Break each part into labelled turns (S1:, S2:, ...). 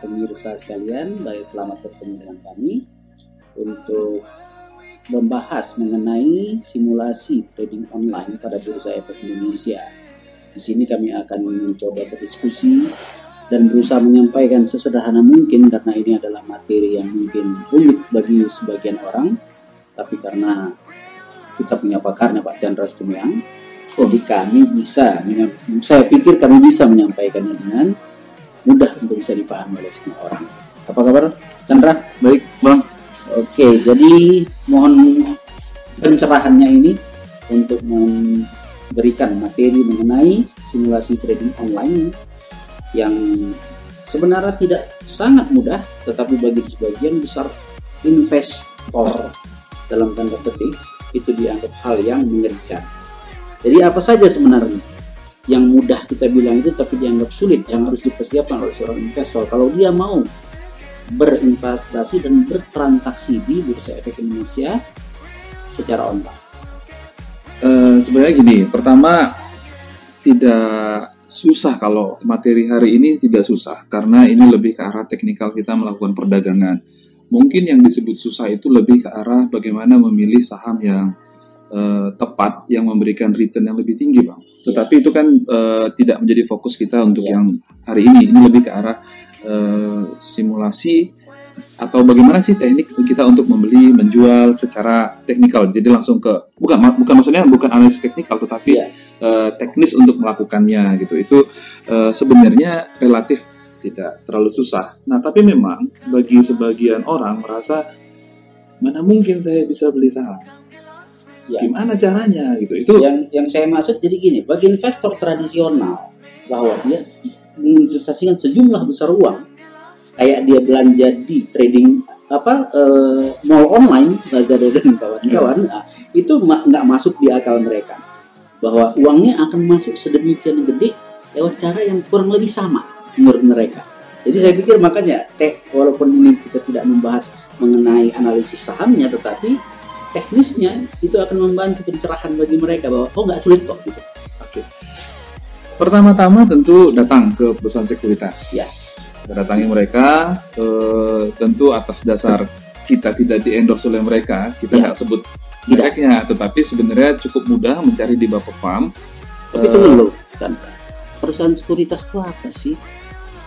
S1: Pemirsa sekalian, baik selamat bertemu dengan kami untuk membahas mengenai simulasi trading online pada Bursa Efek Indonesia. Di sini kami akan mencoba berdiskusi dan berusaha menyampaikan sesederhana mungkin karena ini adalah materi yang mungkin rumit bagi sebagian orang, tapi karena kita punya pakarnya Pak Chandra Stumiang, jadi kami bisa, saya pikir kami bisa menyampaikannya dengan mudah untuk bisa dipahami oleh semua orang. Apa kabar, Chandra?
S2: Baik, Bang.
S1: Oke, jadi mohon pencerahannya ini untuk memberikan materi mengenai simulasi trading online yang sebenarnya tidak sangat mudah, tetapi bagi sebagian besar investor dalam tanda petik itu dianggap hal yang mengerikan. Jadi apa saja sebenarnya yang mudah kita bilang itu tapi dianggap sulit yang harus dipersiapkan oleh seorang investor kalau dia mau berinvestasi dan bertransaksi di Bursa Efek Indonesia secara online?
S2: Uh, sebenarnya gini, pertama tidak susah kalau materi hari ini tidak susah karena ini lebih ke arah teknikal kita melakukan perdagangan. Mungkin yang disebut susah itu lebih ke arah bagaimana memilih saham yang uh, tepat yang memberikan return yang lebih tinggi, bang. Tetapi itu kan uh, tidak menjadi fokus kita untuk ya. yang hari ini. Ini lebih ke arah uh, simulasi atau bagaimana sih teknik kita untuk membeli, menjual secara teknikal. Jadi langsung ke bukan bukan maksudnya bukan analisis teknikal, tetapi ya. uh, teknis untuk melakukannya gitu. Itu uh, sebenarnya relatif tidak terlalu susah. Nah, tapi memang bagi sebagian orang merasa mana mungkin saya bisa beli saham ya. gimana caranya gitu itu
S1: yang yang saya maksud jadi gini bagi investor tradisional bahwa dia menginvestasikan sejumlah besar uang kayak dia belanja di trading apa uh, mall online Lazada dan kawan-kawan ya. nah, itu nggak masuk di akal mereka bahwa uangnya akan masuk sedemikian gede lewat cara yang kurang lebih sama menurut mereka jadi saya pikir makanya teh walaupun ini kita tidak membahas mengenai analisis sahamnya tetapi teknisnya itu akan membantu pencerahan bagi mereka bahwa oh nggak sulit kok gitu.
S2: Oke. Pertama-tama tentu datang ke perusahaan sekuritas.
S1: Ya.
S2: Datangi mereka eh, tentu atas dasar kita tidak di endorse oleh mereka, kita ya. nggak ya. sebut mereknya, tetapi sebenarnya cukup mudah mencari di Bapepam.
S1: Tapi itu dulu kan perusahaan sekuritas itu apa sih?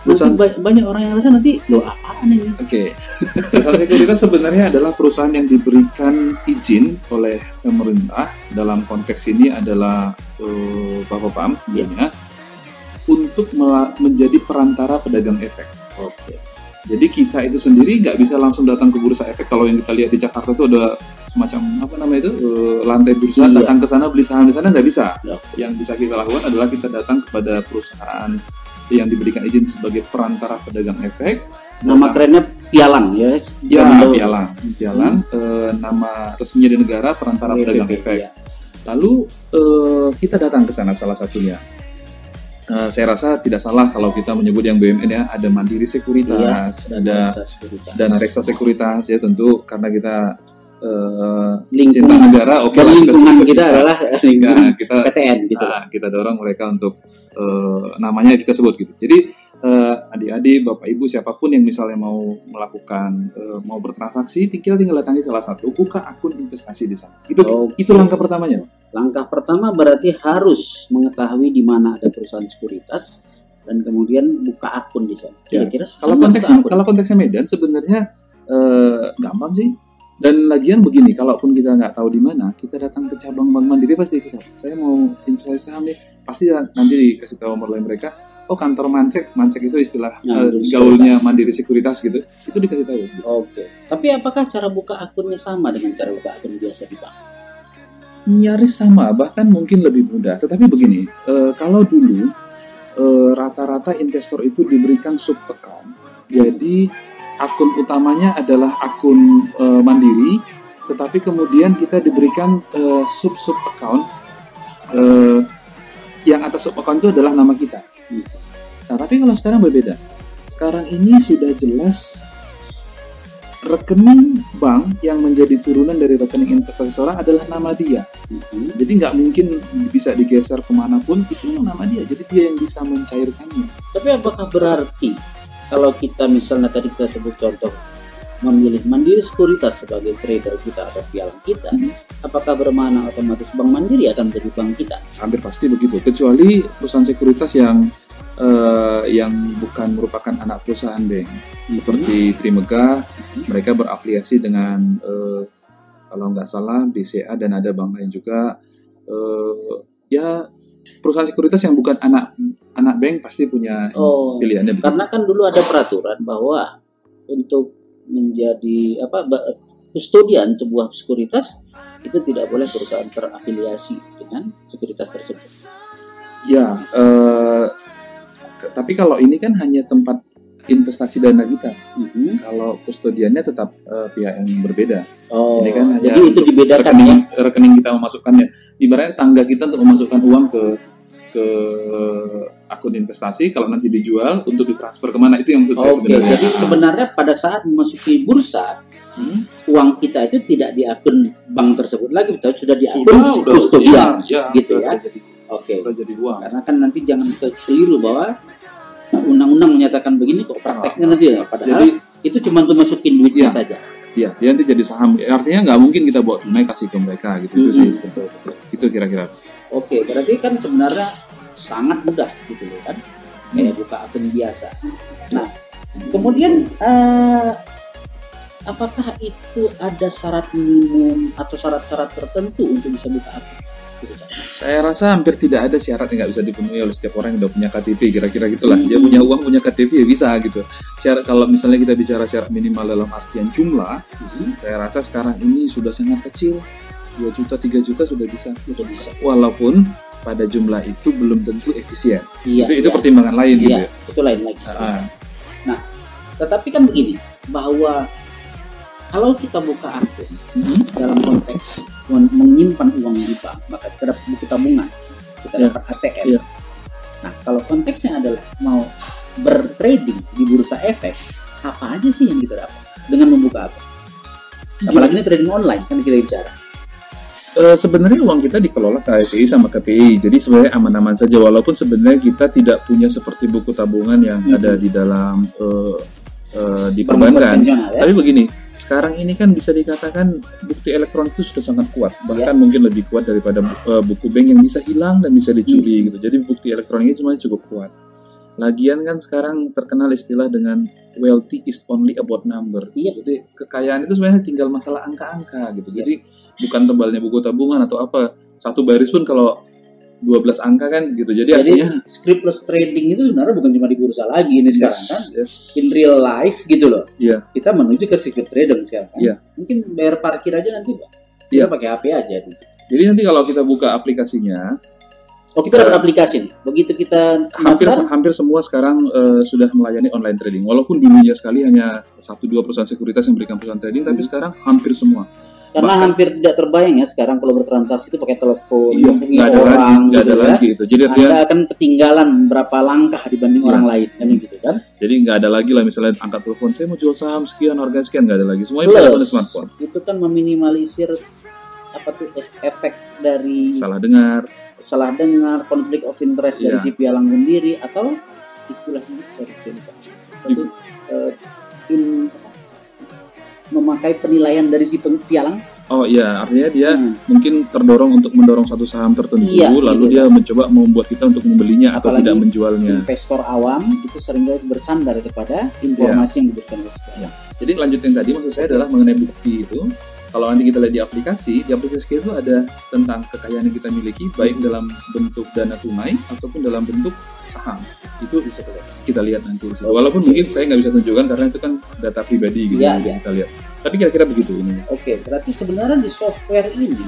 S1: Nanti ba banyak orang yang rasa nanti lo apaan ini?
S2: Oke, okay. perusahaan sekuritas sebenarnya adalah perusahaan yang diberikan izin oleh pemerintah dalam konteks ini adalah uh, Bapak Pam, yeah. ya, untuk menjadi perantara pedagang efek.
S1: Oke. Okay.
S2: Jadi kita itu sendiri nggak bisa langsung datang ke bursa efek. Kalau yang kita lihat di Jakarta itu ada semacam apa namanya itu uh, lantai bursa iya. datang ke sana beli saham di sana nggak bisa. Ya. Yang bisa kita lakukan adalah kita datang kepada perusahaan yang diberikan izin sebagai perantara pedagang efek.
S1: Nama kerennya Pialang ya?
S2: Ya, Pialang. Pialang hmm. eh, nama resminya di negara perantara pedagang efek. Ya. Lalu eh, kita datang ke sana salah satunya. Uh, saya rasa tidak salah kalau kita menyebut yang BUMN ya ada Mandiri Sekuritas, iya, ada Dana Reksa Sekuritas ya tentu karena kita uh, lingkungan negara oke okay
S1: lingkungan kita, kita adalah lingkungan kita PTN gitu
S2: uh, kita dorong mereka untuk uh, namanya kita sebut gitu. Jadi uh, adik-adik, bapak ibu siapa pun yang misalnya mau melakukan uh, mau bertransaksi, tinggal tinggal datangi salah satu, buka akun investasi di sana. Itu okay. itu langkah pertamanya.
S1: Langkah pertama berarti harus mengetahui di mana ada perusahaan sekuritas dan kemudian buka akun di sana.
S2: Ya. Kira-kira ya. kalau konteksnya kalau konteksnya Medan sebenarnya uh, gampang sih. Dan lagian begini, kalaupun kita nggak tahu di mana, kita datang ke cabang Bank Mandiri pasti kita, saya mau investasi saham nih, pasti nanti dikasih tahu nomor lain mereka oh kantor mancek mancek itu istilah nah, uh, gaulnya mandiri sekuritas gitu itu dikasih tahu
S1: oke okay. tapi apakah cara buka akunnya sama dengan cara buka akun biasa di bank
S2: nyaris sama bahkan mungkin lebih mudah tetapi begini uh, kalau dulu eh, rata-rata uh, investor itu diberikan sub account jadi akun utamanya adalah akun uh, mandiri tetapi kemudian kita diberikan uh, sub sub account uh, yang atas sub account itu adalah nama kita.
S1: Hmm.
S2: Nah, tapi kalau sekarang berbeda. Sekarang ini sudah jelas rekening bank yang menjadi turunan dari rekening investasi seorang adalah nama dia.
S1: Mhm.
S2: Jadi nggak mungkin bisa digeser ke mana pun, itu nama dia. Jadi dia yang bisa mencairkannya.
S1: Tapi apakah berarti kalau kita misalnya tadi kita sebut contoh memilih Mandiri Sekuritas sebagai trader kita atau pialang kita,
S2: Hmm.
S1: apakah bermakna otomatis Bank Mandiri akan menjadi bank kita?
S2: Hampir pasti begitu. Kecuali perusahaan sekuritas yang eh, yang bukan merupakan anak perusahaan bank, seperti Trimegah, mereka berafiliasi dengan eh, kalau nggak salah BCA dan ada bank lain juga. eh, ya perusahaan sekuritas yang bukan anak anak bank pasti punya
S1: Oh,
S2: pilihannya begitu.
S1: karena kan dulu ada peraturan bahwa untuk menjadi apa kustodian sebuah sekuritas itu tidak boleh perusahaan terafiliasi dengan sekuritas tersebut.
S2: Ya, eh, ke- tapi kalau ini kan hanya tempat investasi dana kita.
S1: Mhm.
S2: Kalau kustodiannya tetap eh, pihak yang berbeda.
S1: Oh,
S2: Ini kan hanya
S1: jadi itu dibedakan
S2: rekening,
S1: ya.
S2: rekening kita memasukkannya. Ibaratnya tangga kita untuk memasukkan uang ke ke akun investasi. Kalau nanti dijual untuk ditransfer ke mana itu yang maksud saya
S1: Oke,
S2: sebenarnya.
S1: jadi sebenarnya pada saat memasuki bursa
S2: Hmm,
S1: uang kita itu tidak di akun bank tersebut lagi, tapi sudah di akun kustodian,
S2: iya,
S1: gitu
S2: sudah
S1: ya.
S2: Jadi,
S1: Oke,
S2: sudah jadi uang.
S1: karena kan nanti jangan ke- keliru bahwa undang-undang menyatakan begini kok prakteknya nanti ya. Padahal
S2: Jadi
S1: itu cuma untuk masukin duitnya
S2: Iya.
S1: saja.
S2: ya dia nanti jadi saham. Artinya nggak mungkin kita bawa tunai kasih ke mereka gitu. Itu sih.
S1: Mhm, betul, betul.
S2: Itu kira-kira.
S1: Oke, berarti kan sebenarnya sangat mudah gitu loh kan, kayak buka akun biasa. Nah, kemudian eh, apakah itu ada syarat minimum atau syarat-syarat tertentu untuk bisa buka akun? Gitu.
S2: Saya rasa hampir tidak ada syarat yang nggak bisa dipenuhi oleh setiap orang yang udah punya KTP kira-kira gitulah. Dia
S1: Hmm.
S2: punya uang punya KTP ya bisa gitu. Syarat kalau misalnya kita bicara syarat minimal dalam artian jumlah,
S1: Mhm,
S2: saya rasa sekarang ini sudah sangat kecil. 2 juta, 3 juta sudah bisa.
S1: Udah bisa.
S2: Walaupun pada jumlah itu belum tentu efisien.
S1: Iya,
S2: itu itu
S1: iya.
S2: pertimbangan lain gitu
S1: Iya,
S2: ya.
S1: itu lain lagi.
S2: Ah,
S1: Tetapi kan begini, bahwa kalau kita buka akun
S2: mhm.
S1: dalam konteks menyimpan uang di bank, maka kita dapat buku tabungan, kita
S2: Iya.
S1: dapat ATM.
S2: Iya.
S1: Nah, kalau konteksnya adalah mau bertrading di bursa efek, apa aja sih yang kita dapat dengan membuka akun? Apalagi ini trading online kan kita bicara.
S2: Eh, sebenarnya uang kita dikelola KSI sama KPI, jadi sebenarnya aman-aman saja. Walaupun sebenarnya kita tidak punya seperti buku tabungan yang
S1: Mhm.
S2: ada di dalam eh, eh, di
S1: Bank
S2: perbankan.
S1: ya.
S2: Tapi begini, sekarang ini kan bisa dikatakan bukti elektronik itu sudah sangat kuat, bahkan mungkin lebih kuat daripada eh, buku bank yang bisa hilang dan bisa dicuri gitu. Jadi bukti elektronik ini cuma cukup kuat. Lagian kan sekarang terkenal istilah dengan wealthy is only about number.
S1: Iya.
S2: Jadi kekayaan itu sebenarnya tinggal masalah angka-angka gitu. Jadi bukan tebalnya buku tabungan atau apa. Satu baris pun kalau 12 angka kan gitu. Jadi,
S1: Jadi
S2: artinya
S1: scriptless trading itu sebenarnya bukan cuma di bursa lagi ini sekarang kan.
S2: yes,
S1: In real life gitu loh.
S2: Iya.
S1: Kita menuju ke script trading sekarang kan.
S2: Iya.
S1: Mungkin bayar parkir aja nanti kita
S2: Iya.
S1: pakai HP aja.
S2: Jadi nanti kalau kita buka aplikasinya,
S1: Oh kita dapat
S2: Eh,
S1: aplikasi nih. Begitu kita
S2: hampir
S1: daftar,
S2: hampir semua sekarang eh, sudah melayani online trading. Walaupun dulunya sekali hanya satu dua perusahaan sekuritas yang memberikan perusahaan trading, tapi
S1: Hmm.
S2: sekarang hampir semua.
S1: Karena
S2: bahkan-
S1: hampir tidak terbayang ya sekarang kalau bertransaksi itu pakai telepon,
S2: Iya,
S1: hubungi
S2: ada
S1: orang
S2: lagi,
S1: gitu
S2: ada
S1: ya.
S2: lagi itu. Jadi
S1: Anda akan ketinggalan berapa langkah dibanding
S2: Iya.
S1: orang lain kan gitu kan.
S2: jadi nggak ada lagi lah misalnya angkat telepon, saya mau jual saham sekian, harga sekian, nggak ada lagi. Semuanya
S1: Plus
S2: pada smartphone.
S1: itu kan meminimalisir apa tuh efek dari
S2: Salah dengar,
S1: salah dengar, konflik of interest dari
S2: Iya.
S1: si pialang sendiri atau istilahnya sorry, sorry. Apa tuh, eh, in- memakai penilaian dari si pialang
S2: Oh iya, artinya dia
S1: Hmm.
S2: mungkin terdorong untuk mendorong satu saham tertentu,
S1: Iya,
S2: lalu
S1: gitu.
S2: dia mencoba membuat kita untuk membelinya atau
S1: Apalagi
S2: tidak menjualnya.
S1: investor awam itu sering kali bersandar kepada informasi yang diberikan oleh pialang.
S2: Jadi lanjutin tadi maksud saya adalah mengenai bukti itu. Kalau nanti kita lihat di aplikasi, di aplikasi itu ada tentang kekayaan yang kita miliki, baik dalam bentuk dana tunai ataupun dalam bentuk saham. Itu bisa kita lihat nanti. situ. Walaupun mungkin saya nggak bisa tunjukkan karena itu kan data pribadi gitu yang
S1: iya.
S2: kita lihat. Tapi kira-kira begitu ini.
S1: Oke, berarti sebenarnya di software ini,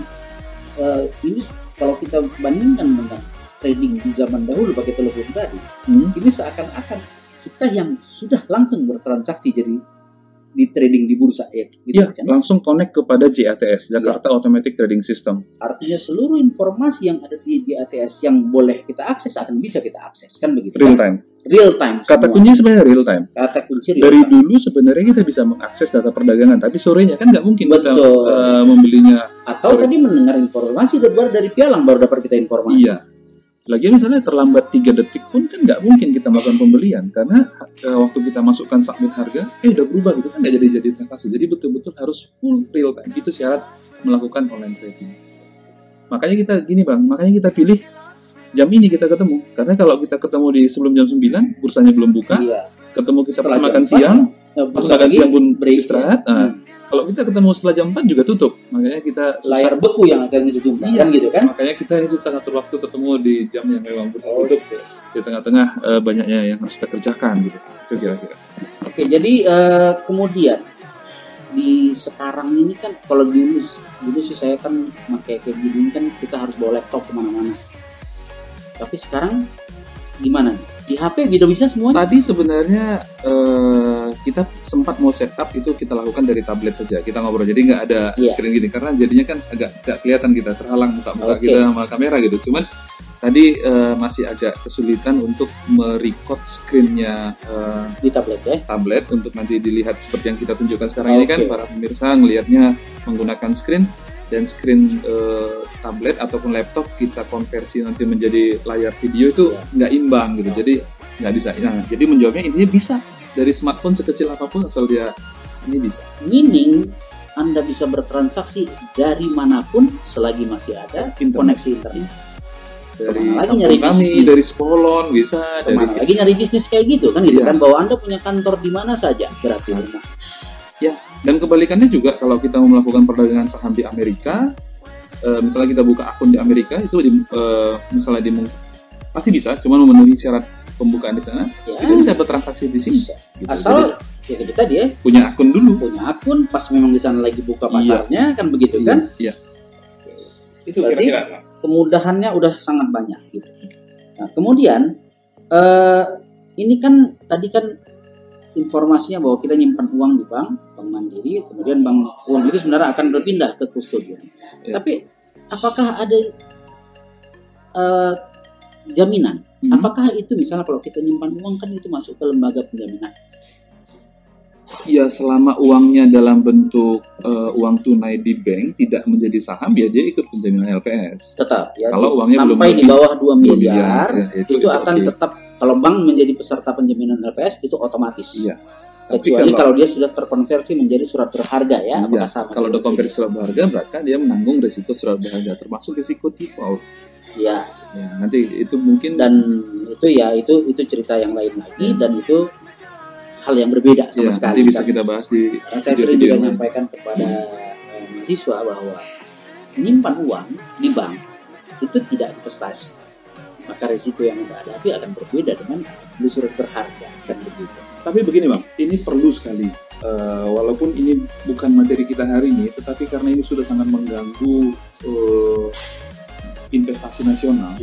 S1: eh, ini kalau kita bandingkan dengan trading di zaman dahulu pakai telepon tadi,
S2: Hmm.
S1: ini seakan-akan kita yang sudah langsung bertransaksi jadi di trading di bursa ya gitu
S2: Iya,
S1: kan?
S2: langsung connect kepada JATS, Jakarta Automatic Trading System.
S1: artinya seluruh informasi yang ada di JATS yang boleh kita akses akan bisa kita akses kan begitu
S2: Real
S1: kan?
S2: time.
S1: real time
S2: Kata
S1: semua.
S2: kunci sebenarnya real time.
S1: kata kunci real
S2: Dari
S1: time.
S2: dulu sebenarnya kita bisa mengakses data perdagangan, tapi sorenya kan nggak mungkin kita
S1: Betul.
S2: eh, membelinya.
S1: atau tadi mendengar informasi baru dari pialang baru dapat kita informasi
S2: Iya. Lagi misalnya terlambat 3 detik pun kan nggak mungkin kita melakukan pembelian karena eh, waktu kita masukkan submit harga, eh udah berubah gitu kan nggak jadi jadi transaksi. Jadi betul-betul harus full real time. Itu syarat melakukan online trading. Makanya kita gini bang, makanya kita pilih jam ini kita ketemu. Karena kalau kita ketemu di sebelum jam 9, bursanya belum buka,
S1: iya
S2: ketemu kita pas makan siang,
S1: Nah,
S2: pas
S1: bursa
S2: makan siang pun
S1: break
S2: istirahat. Nah,
S1: Hmm.
S2: Kalau kita ketemu setelah jam 4 juga tutup. Makanya kita susah-
S1: layar beku yang akan dijumpai
S2: Iya.
S1: kan gitu kan
S2: Makanya kita ini susah ngatur waktu ketemu di jam yang memang bursa
S1: Oh,
S2: tutup. Di tengah-tengah eh, banyaknya yang harus kita kerjakan gitu. Itu kira-kira.
S1: Oke, jadi eh, kemudian di sekarang ini kan kalau dulu dulu sih saya kan pakai kayak gini kan kita harus bawa laptop ke mana-mana. Tapi sekarang gimana nih? Di HP bisa bisa semuanya?
S2: Tadi sebenarnya eh, kita sempat mau setup itu kita lakukan dari tablet saja. Kita ngobrol jadi nggak ada
S1: Iya.
S2: screen gini karena jadinya kan agak nggak kelihatan kita terhalang muka-muka
S1: Oke.
S2: kita sama kamera gitu. Cuman tadi eh, masih agak kesulitan untuk merecord screennya eh,
S1: Di tablet ya?
S2: tablet untuk nanti dilihat seperti yang kita tunjukkan sekarang ini kan para pemirsa ngelihatnya menggunakan screen dan screen eh, tablet ataupun laptop kita konversi nanti menjadi layar video itu
S1: Ya.
S2: nggak imbang gitu jadi nggak bisa nah, jadi menjawabnya intinya bisa dari smartphone sekecil apa pun asal dia ini bisa
S1: Meaning Anda bisa bertransaksi dari mana pun selagi masih ada
S2: Internet.
S1: koneksi internet.
S2: dari
S1: Ke mana
S2: lagi
S1: nyari
S2: kami
S1: bisnis?
S2: dari Spolon bisa dari
S1: lagi nyari bisnis kayak gitu kan gitu
S2: Iya.
S1: kan bahwa Anda punya kantor di mana saja berarti rumah.
S2: Dan kebalikannya juga kalau kita mau melakukan perdagangan saham di Amerika, eh, misalnya kita buka akun di Amerika itu di, eh, misalnya di pasti bisa, cuma memenuhi syarat pembukaan di sana,
S1: Ya,
S2: kita bisa bertransaksi di sini.
S1: bisa.
S2: gitu.
S1: Asal ya gitu tadi ya
S2: Jadi, punya akun dulu.
S1: punya akun pas memang di sana lagi buka
S2: Iya.
S1: pasarnya kan begitu kan
S2: Iya. Itu
S1: Berarti-
S2: kira-kira.
S1: kemudahannya udah sangat banyak gitu nah kemudian eh, ini kan tadi kan informasinya bahwa kita nyimpan uang di bank bank mandiri kemudian bank uang itu sebenarnya akan berpindah ke kustodian
S2: Iya.
S1: tapi apakah ada eh, jaminan
S2: Hmm.
S1: apakah itu misalnya kalau kita nyimpan uang kan itu masuk ke lembaga penjaminan
S2: Ya selama uangnya dalam bentuk eh, uang tunai di bank tidak menjadi saham ya dia ikut penjaminan LPS.
S1: tetap ya
S2: Kalau uangnya belum
S1: sampai di
S2: lebih
S1: bawah 2
S2: Dua
S1: miliar
S2: ya,
S1: itu, akan
S2: oke.
S1: tetap kalau bank menjadi peserta penjaminan LPS itu otomatis.
S2: Iya. Tapi
S1: Kecuali
S2: kalau-
S1: kalau, dia sudah terkonversi menjadi surat berharga ya,
S2: Iya,
S1: sama?
S2: kalau udah konversi surat berharga berarti dia menanggung risiko surat berharga termasuk risiko default.
S1: Ya,
S2: Ya, nanti itu mungkin
S1: dan itu ya itu itu cerita yang lain lagi dan itu hal yang berbeda sama
S2: ya,
S1: sekali.
S2: nanti bisa
S1: kan.
S2: kita bahas di
S1: saya sering juga menyampaikan kepada eh, mahasiswa bahwa menyimpan uang di bank itu tidak investasi. Maka risiko yang Anda hadapi akan berbeda dengan beli surat berharga kan begitu.
S2: Tapi begini bang, ini perlu sekali. Eh, walaupun ini bukan materi kita hari ini, tetapi karena ini sudah sangat mengganggu eh, investasi nasional,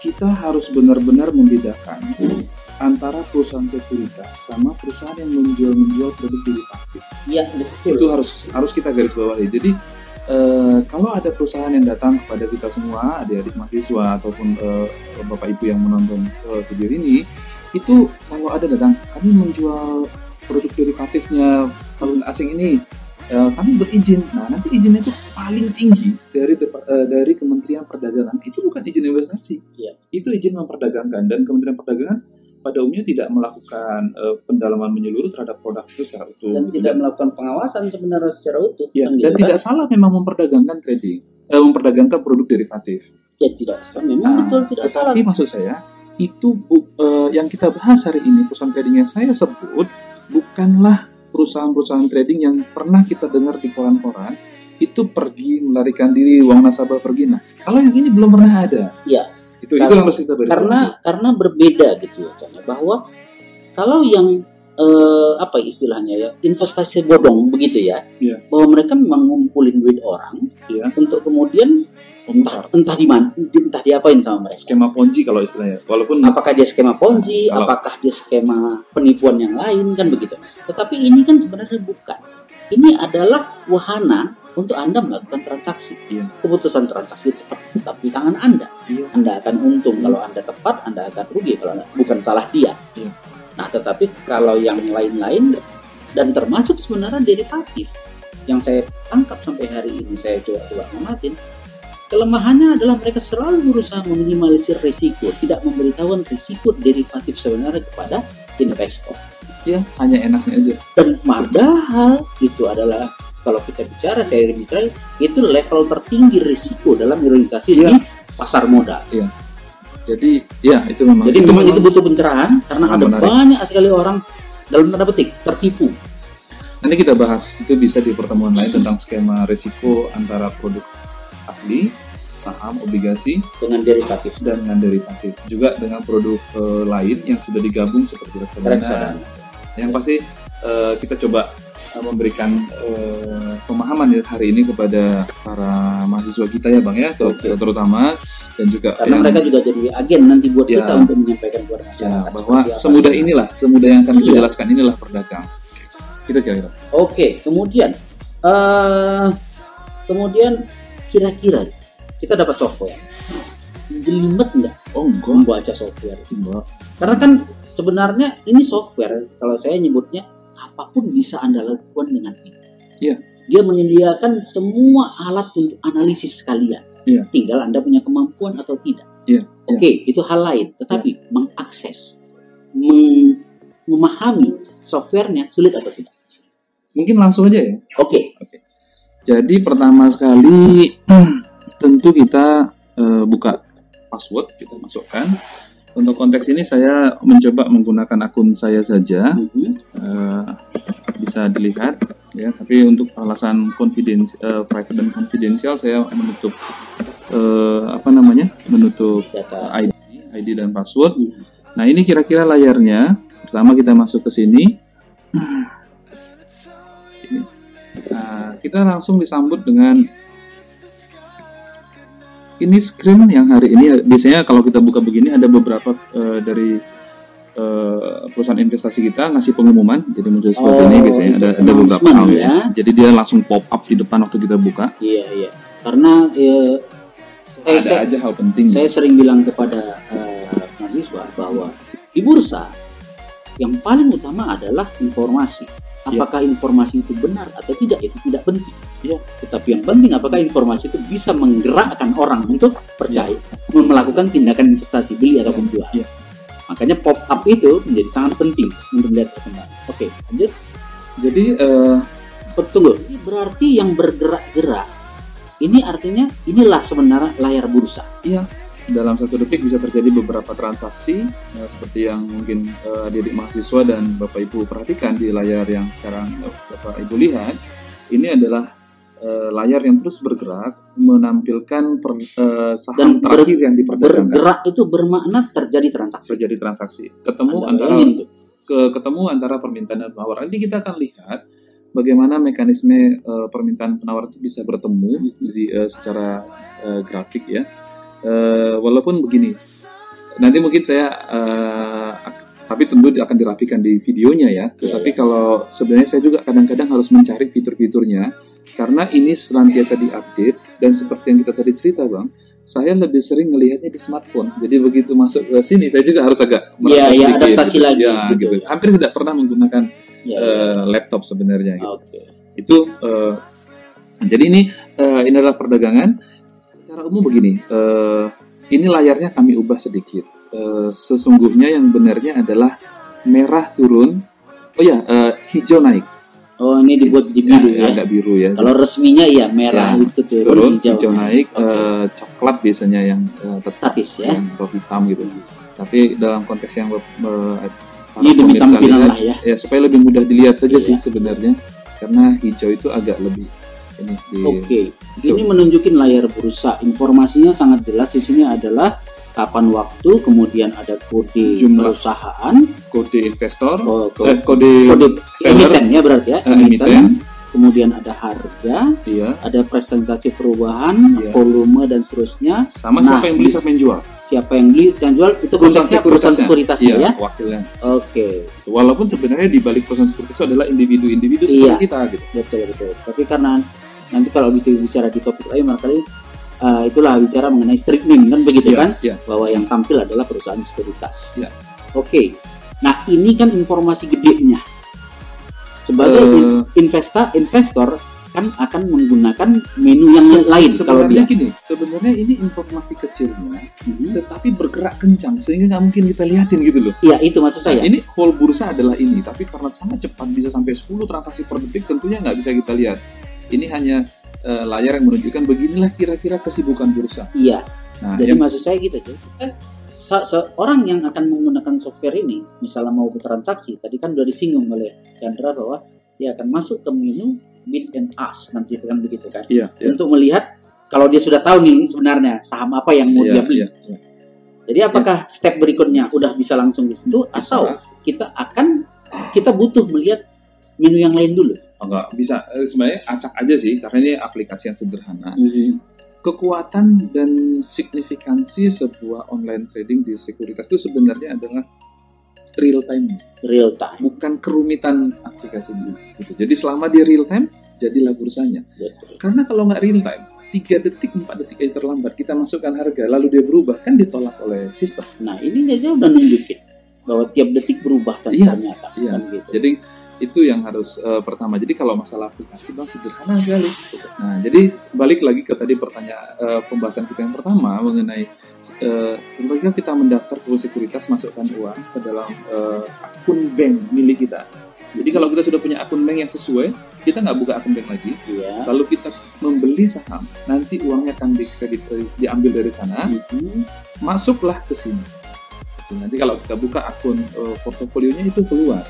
S2: kita harus benar-benar membedakan antara perusahaan sekuritas sama perusahaan yang menjual-menjual produk derivatif.
S1: Iya betul.
S2: Itu harus harus kita garis bawahi. Jadi eh, kalau ada perusahaan yang datang kepada kita semua, adik-adik mahasiswa ataupun eh, bapak ibu yang menonton eh, video ini, itu kalau ada datang, kami menjual produk derivatifnya valuta asing ini, eh, kami berizin. Nah nanti izinnya itu paling tinggi dari eh, dari Kementerian Perdagangan. Itu bukan izin investasi,
S1: Iya.
S2: itu izin memperdagangkan dan Kementerian Perdagangan pada umumnya tidak melakukan eh, pendalaman menyeluruh terhadap produk itu secara utuh.
S1: dan tidak melakukan pengawasan sebenarnya secara utuh.
S2: Ya,
S1: kan
S2: dan
S1: gitu kan?
S2: tidak salah memang memperdagangkan trading, eh, memperdagangkan produk derivatif.
S1: Ya tidak salah. Memang
S2: Nah,
S1: betul tidak salah.
S2: Tetapi maksud saya itu bu- eh, yang kita bahas hari ini perusahaan trading yang saya sebut bukanlah perusahaan-perusahaan trading yang pernah kita dengar di koran-koran itu pergi melarikan diri uang nasabah pergi. Nah, kalau yang ini belum pernah ada.
S1: Iya.
S2: Itu itu
S1: Karena-
S2: yang harus kita bedakan.
S1: Karena karena berbeda gitu ya, Chan, ya. bahwa kalau yang eh, apa istilahnya ya investasi bodong begitu ya,
S2: Iya.
S1: bahwa mereka memang ngumpulin duit orang
S2: Iya.
S1: untuk kemudian entah entah di mana entah diapain sama mereka
S2: skema ponzi kalau istilahnya walaupun
S1: apakah dia skema ponzi
S2: Kalau-
S1: apakah dia skema penipuan yang lain kan begitu tetapi ini kan sebenarnya bukan ini adalah wahana untuk anda melakukan transaksi
S2: Iya.
S1: keputusan transaksi tetap, tetap di tangan anda
S2: Iya.
S1: anda akan untung kalau anda tepat anda akan rugi kalau anda, bukan salah dia
S2: Iya.
S1: nah tetapi kalau yang lain-lain dan termasuk sebenarnya derivatif yang saya tangkap sampai hari ini saya coba-coba ngamatin kelemahannya adalah mereka selalu berusaha meminimalisir risiko tidak memberitahukan risiko derivatif sebenarnya kepada investor
S2: ya hanya enaknya aja
S1: dan padahal itu adalah kalau kita bicara saya bicara itu level tertinggi risiko dalam investasi
S2: Iya.
S1: di pasar modal.
S2: Jadi ya itu memang
S1: jadi memang itu butuh pencerahan karena ada
S2: menarik.
S1: banyak sekali orang dalam tanda petik tertipu.
S2: Nanti kita bahas itu bisa di pertemuan lain tentang skema risiko antara produk asli saham obligasi
S1: dengan derivatif.
S2: dan dengan derivatif. Juga dengan produk eh, lain yang sudah digabung seperti reksadana yang pasti eh, kita coba memberikan eh, pemahaman ya hari ini kepada para mahasiswa kita ya bang ya
S1: Oke.
S2: terutama dan juga
S1: karena
S2: yang-
S1: mereka juga jadi agen nanti buat
S2: Ya.
S1: kita untuk menyampaikan kepada
S2: ya,
S1: masyarakat
S2: bahwa
S1: seperti apa
S2: semudah
S1: sih.
S2: inilah semudah yang akan kita
S1: Iya.
S2: jelaskan inilah perdagang kita kira-kira
S1: Oke, kemudian eh kemudian kira-kira kita dapat software. Jelimet nggak? Oh, membaca software.
S2: Enggak.
S1: Karena kan sebenarnya ini software kalau saya nyebutnya apa pun bisa Anda lakukan dengan ini.
S2: Iya.
S1: Dia menyediakan semua alat untuk analisis sekalian.
S2: Iya.
S1: Tinggal Anda punya kemampuan atau tidak.
S2: Iya,
S1: Oke, itu hal lain. Tetapi mengakses, meng- memahami softwarenya sulit atau tidak?
S2: mungkin langsung aja ya
S1: Oke,
S2: Jadi pertama sekali tentu kita eh, buka password kita masukkan. Untuk konteks ini saya mencoba menggunakan akun saya saja,
S1: Mhm.
S2: Eh, bisa dilihat ya. Tapi untuk alasan confidence, eh, private dan confidential saya menutup eh, apa namanya, menutup
S1: data.
S2: ID, ID dan password. Nah ini kira-kira layarnya. Pertama kita masuk ke sini. Ini. Nah, kita langsung disambut dengan ini screen yang hari ini biasanya kalau kita buka begini ada beberapa eh, dari eh, perusahaan investasi kita ngasih pengumuman jadi muncul seperti
S1: Oh,
S2: ini biasanya ada ada beberapa hal ya.
S1: ya.
S2: Jadi dia langsung pop up di depan waktu kita buka.
S1: Iya iya. Karena saya,
S2: ada
S1: saya,
S2: aja hal penting.
S1: saya sering bilang kepada eh, mahasiswa bahwa di bursa yang paling utama adalah informasi.
S2: Iya.
S1: Apakah informasi itu benar atau tidak itu tidak penting.
S2: Iya.
S1: Tetapi yang penting apakah informasi itu bisa menggerakkan orang untuk percaya melakukan tindakan investasi beli ataupun jual.
S2: Iya.
S1: Makanya pop up itu menjadi sangat penting untuk melihat perkembangan. Oke, lanjut.
S2: Jadi eh,
S1: Oh, tunggu. Ini berarti yang bergerak-gerak. Ini artinya inilah sebenarnya layar bursa.
S2: dalam satu detik bisa terjadi beberapa transaksi ya, seperti yang mungkin adik-adik mahasiswa dan bapak ibu perhatikan di layar yang sekarang eh, bapak ibu lihat ini adalah eh, layar yang terus bergerak menampilkan per, eh, saham
S1: Dan ber-
S2: terakhir yang diperdagangkan.
S1: Bergerak itu bermakna terjadi transaksi.
S2: terjadi transaksi. Ketemu
S1: Anda
S2: antara ke ketemu antara permintaan dan penawar nanti kita akan lihat bagaimana mekanisme eh, permintaan penawar itu bisa bertemu di, eh, secara eh, grafik ya. Eh, walaupun begini nanti mungkin saya ak- tapi tentu akan dirapikan di videonya ya. Tetapi kalau sebenarnya saya juga kadang-kadang harus mencari fitur-fiturnya karena ini senantiasa diupdate dan seperti yang kita tadi cerita bang saya lebih sering melihatnya di smartphone jadi begitu masuk ke sini saya juga harus agak
S1: iya,
S2: sedikit,
S1: adaptasi
S2: gitu.
S1: lagi,
S2: ya
S1: betul.
S2: gitu hampir tidak pernah menggunakan
S1: Ya,
S2: eh, laptop sebenarnya gitu.
S1: Oke.
S2: itu eh, jadi ini eh, ini adalah perdagangan secara umum begini eh, ini layarnya kami ubah sedikit Eh, sesungguhnya yang benarnya adalah merah turun oh ya eh, hijau naik
S1: Oh, ini dibuat jadi biru
S2: Ya,
S1: ya.
S2: agak biru ya
S1: Kalau resminya iya merah
S2: Ya,
S1: itu turun,
S2: turun
S1: hijau,
S2: hijau, naik
S1: Oke.
S2: eh, coklat biasanya yang eh, terstatis
S1: Statis ya.
S2: yang hitam gitu tapi dalam konteks yang eh, para
S1: Ini demi tampilan lah ya.
S2: ya supaya lebih mudah dilihat saja
S1: Iya.
S2: sih sebenarnya karena hijau itu agak lebih ini di
S1: Oke. Ini menunjukin layar bursa. Informasinya sangat jelas di sini adalah kapan waktu, kemudian ada kode
S2: Jumlah.
S1: perusahaan,
S2: kode investor
S1: oh,
S2: eh,
S1: kode,
S2: kode,
S1: kode
S2: seller
S1: emiten ya berarti ya,
S2: eh, emiten
S1: kemudian ada harga,
S2: Iya.
S1: ada presentasi perubahan,
S2: Iya.
S1: volume dan seterusnya.
S2: Sama
S1: Nah,
S2: siapa yang beli siapa yang jual?
S1: Siapa yang beli, siapa yang jual itu konteksnya perusahaan sekuritasnya
S2: Iya,
S1: ya.
S2: wakilnya.
S1: Oke,
S2: Walaupun sebenarnya di balik perusahaan sekuritas adalah individu-individu seperti
S1: Iya.
S2: kita gitu.
S1: betul betul. Tapi karena nanti kalau bicara bicara di topik lain barangkali eh, itulah bicara mengenai streaming kan begitu
S2: Iya,
S1: kan?
S2: iya.
S1: Bahwa yang tampil adalah perusahaan sekuritas.
S2: Iya.
S1: Oke. Nah, ini kan informasi gedenya. Sebagai in- investa investor kan akan menggunakan menu yang
S2: Se-
S1: lain kalau
S2: sebenarnya
S1: dia.
S2: gini, sebenarnya ini informasi kecilnya,
S1: Mhm.
S2: tetapi bergerak kencang sehingga nggak mungkin kita lihatin gitu loh.
S1: Iya, itu maksud saya.
S2: Nah, ini whole bursa adalah ini, tapi karena sangat cepat bisa sampai 10 transaksi per detik, tentunya nggak bisa kita lihat. Ini hanya eh, layar yang menunjukkan beginilah kira-kira kesibukan bursa.
S1: Iya.
S2: Nah,
S1: Jadi
S2: yang
S1: maksud saya gitu, Joe. Eh, se- seorang yang akan menggunakan software ini, misalnya mau bertransaksi, tadi kan udah disinggung oleh Chandra bahwa dia akan masuk ke menu bid and ask nanti kan begitu kan,
S2: iya, iya,
S1: untuk melihat kalau dia sudah tahu nih sebenarnya saham apa yang mau
S2: iya,
S1: dia beli.
S2: iya, iya.
S1: Jadi apakah step berikutnya udah bisa langsung di situ atau kita akan kita butuh melihat menu yang lain dulu?
S2: Oh, nggak bisa. Eh, Sebenarnya acak aja sih, karena ini aplikasi yang sederhana.
S1: Mhm.
S2: Kekuatan dan signifikansi sebuah online trading di sekuritas itu sebenarnya adalah real time.
S1: Real time.
S2: bukan kerumitan aplikasi ini. Gitu. Jadi selama dia real time, jadilah bursanya.
S1: Betul.
S2: Karena kalau nggak real time, 3 detik, 4 detik aja terlambat, kita masukkan harga, lalu dia berubah, kan ditolak oleh sistem.
S1: Nah ini aja udah nunjukin bahwa tiap detik berubah kan
S2: Iya,
S1: ternyata
S2: iya.
S1: kan gitu.
S2: Jadi itu yang harus eh, pertama. Jadi kalau masalah aplikasi bang sederhana sekali. Nah, jadi balik lagi ke tadi pertanyaan eh, pembahasan kita yang pertama mengenai ketika kita mendaftar ke sekuritas masukkan uang ke dalam eh, akun bank milik kita. Jadi kalau kita sudah punya akun bank yang sesuai, kita nggak buka akun bank lagi.
S1: Iya.
S2: Lalu kita membeli saham, nanti uangnya akan dikredit diambil dari sana,
S1: Mhm.
S2: masuklah ke sini. Nanti kalau kita buka akun eh, portofolionya itu keluar.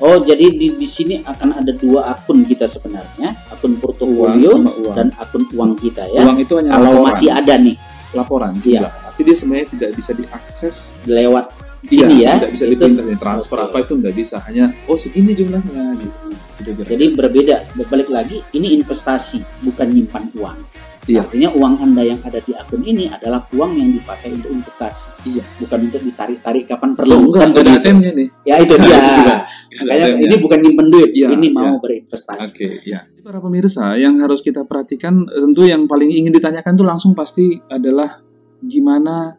S1: Oh jadi di, di sini akan ada dua akun kita sebenarnya, akun portofolio
S2: uang.
S1: dan akun uang kita ya.
S2: uang itu hanya
S1: Kalau
S2: laporan.
S1: masih ada nih
S2: laporan
S1: Iya.
S2: juga. Tapi dia sebenarnya tidak bisa diakses
S1: lewat
S2: Iya,
S1: sini ya.
S2: tidak bisa nih, transfer
S1: Oke.
S2: apa itu nggak bisa hanya oh segini jumlahnya gitu. Gitu, gitu.
S1: Jadi berbeda. Balik lagi, ini investasi bukan nyimpan uang.
S2: Iya.
S1: Artinya uang anda yang ada di akun ini adalah uang yang dipakai untuk investasi.
S2: Iya.
S1: Bukan untuk ditarik-tarik kapan
S2: perlu
S1: perlu.
S2: enggak
S1: Kan
S2: nggak ada
S1: begitu.
S2: ATM-nya nih.
S1: Ya itu
S2: Nah,
S1: dia.
S2: ada
S1: Makanya ini bukan nyimpen duit,
S2: Iya,
S1: ini mau berinvestasi.
S2: Oke, ya. Para pemirsa, yang harus kita perhatikan tentu yang paling ingin ditanyakan tuh langsung pasti adalah gimana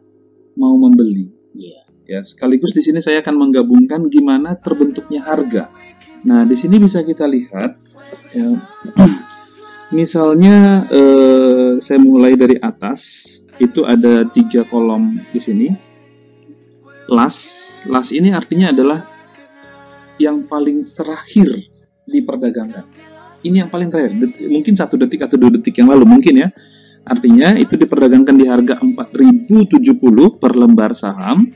S2: mau membeli.
S1: Iya.
S2: Ya, sekaligus di sini saya akan menggabungkan gimana terbentuknya harga. Nah, di sini bisa kita lihat ya, misalnya eh, saya mulai dari atas itu ada tiga kolom di sini. Las, las ini artinya adalah yang paling terakhir diperdagangkan. Ini yang paling terakhir, Det- mungkin satu detik atau dua detik yang lalu mungkin ya. Artinya itu diperdagangkan di harga 4.070 per lembar saham.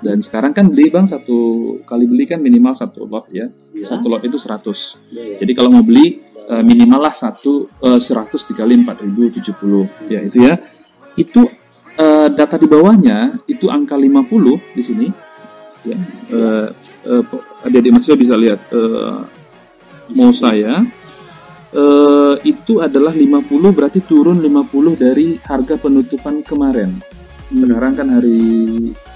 S2: Dan sekarang kan beli bang satu kali beli kan minimal satu lot ya.
S1: Ya.
S2: Satu lot itu 100.
S1: Iya, iya.
S2: Jadi kalau mau beli eh, minimal lah satu eh, 100 dikali 4070 ya itu ya. Itu eh, data di bawahnya itu angka 50 di sini. Ya. Eh, po- adik-adik mahasiswa bisa lihat eh, mau saya eh, itu adalah 50 berarti turun 50 dari harga penutupan kemarin.
S1: Hmm.
S2: Sekarang kan hari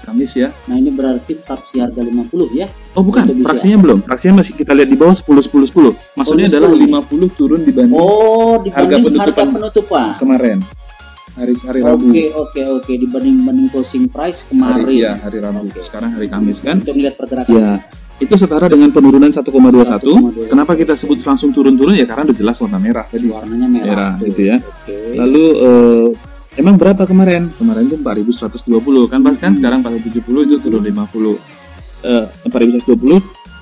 S2: Kamis ya.
S1: Nah ini berarti fraksi harga 50 ya.
S2: Oh bukan, fraksinya belum. Fraksinya masih kita lihat di bawah 10 10 10. Maksudnya
S1: 10,
S2: adalah
S1: 10.
S2: 50 turun dibanding
S1: Oh dibanding
S2: Harga
S1: harga
S2: penutupan.
S1: penutupan.
S2: kemarin. Hari hari Rabu.
S1: Oke oke oke dibanding banding closing price kemarin.
S2: Hari, iya, hari Rabu.
S1: Oke.
S2: Sekarang hari Kamis kan?
S1: Untuk melihat pergerakan.
S2: Ya. Itu setara dengan penurunan 1,21.
S1: 1,21.
S2: Kenapa kita sebut langsung turun-turun ya karena udah jelas warna merah tadi.
S1: Warnanya merah.
S2: Merah, gitu ya.
S1: Oke.
S2: Lalu eh, emang berapa kemarin? Kemarin itu 4120 kan pas kan
S1: Hmm.
S2: sekarang 470 itu turun 50. Eh 4120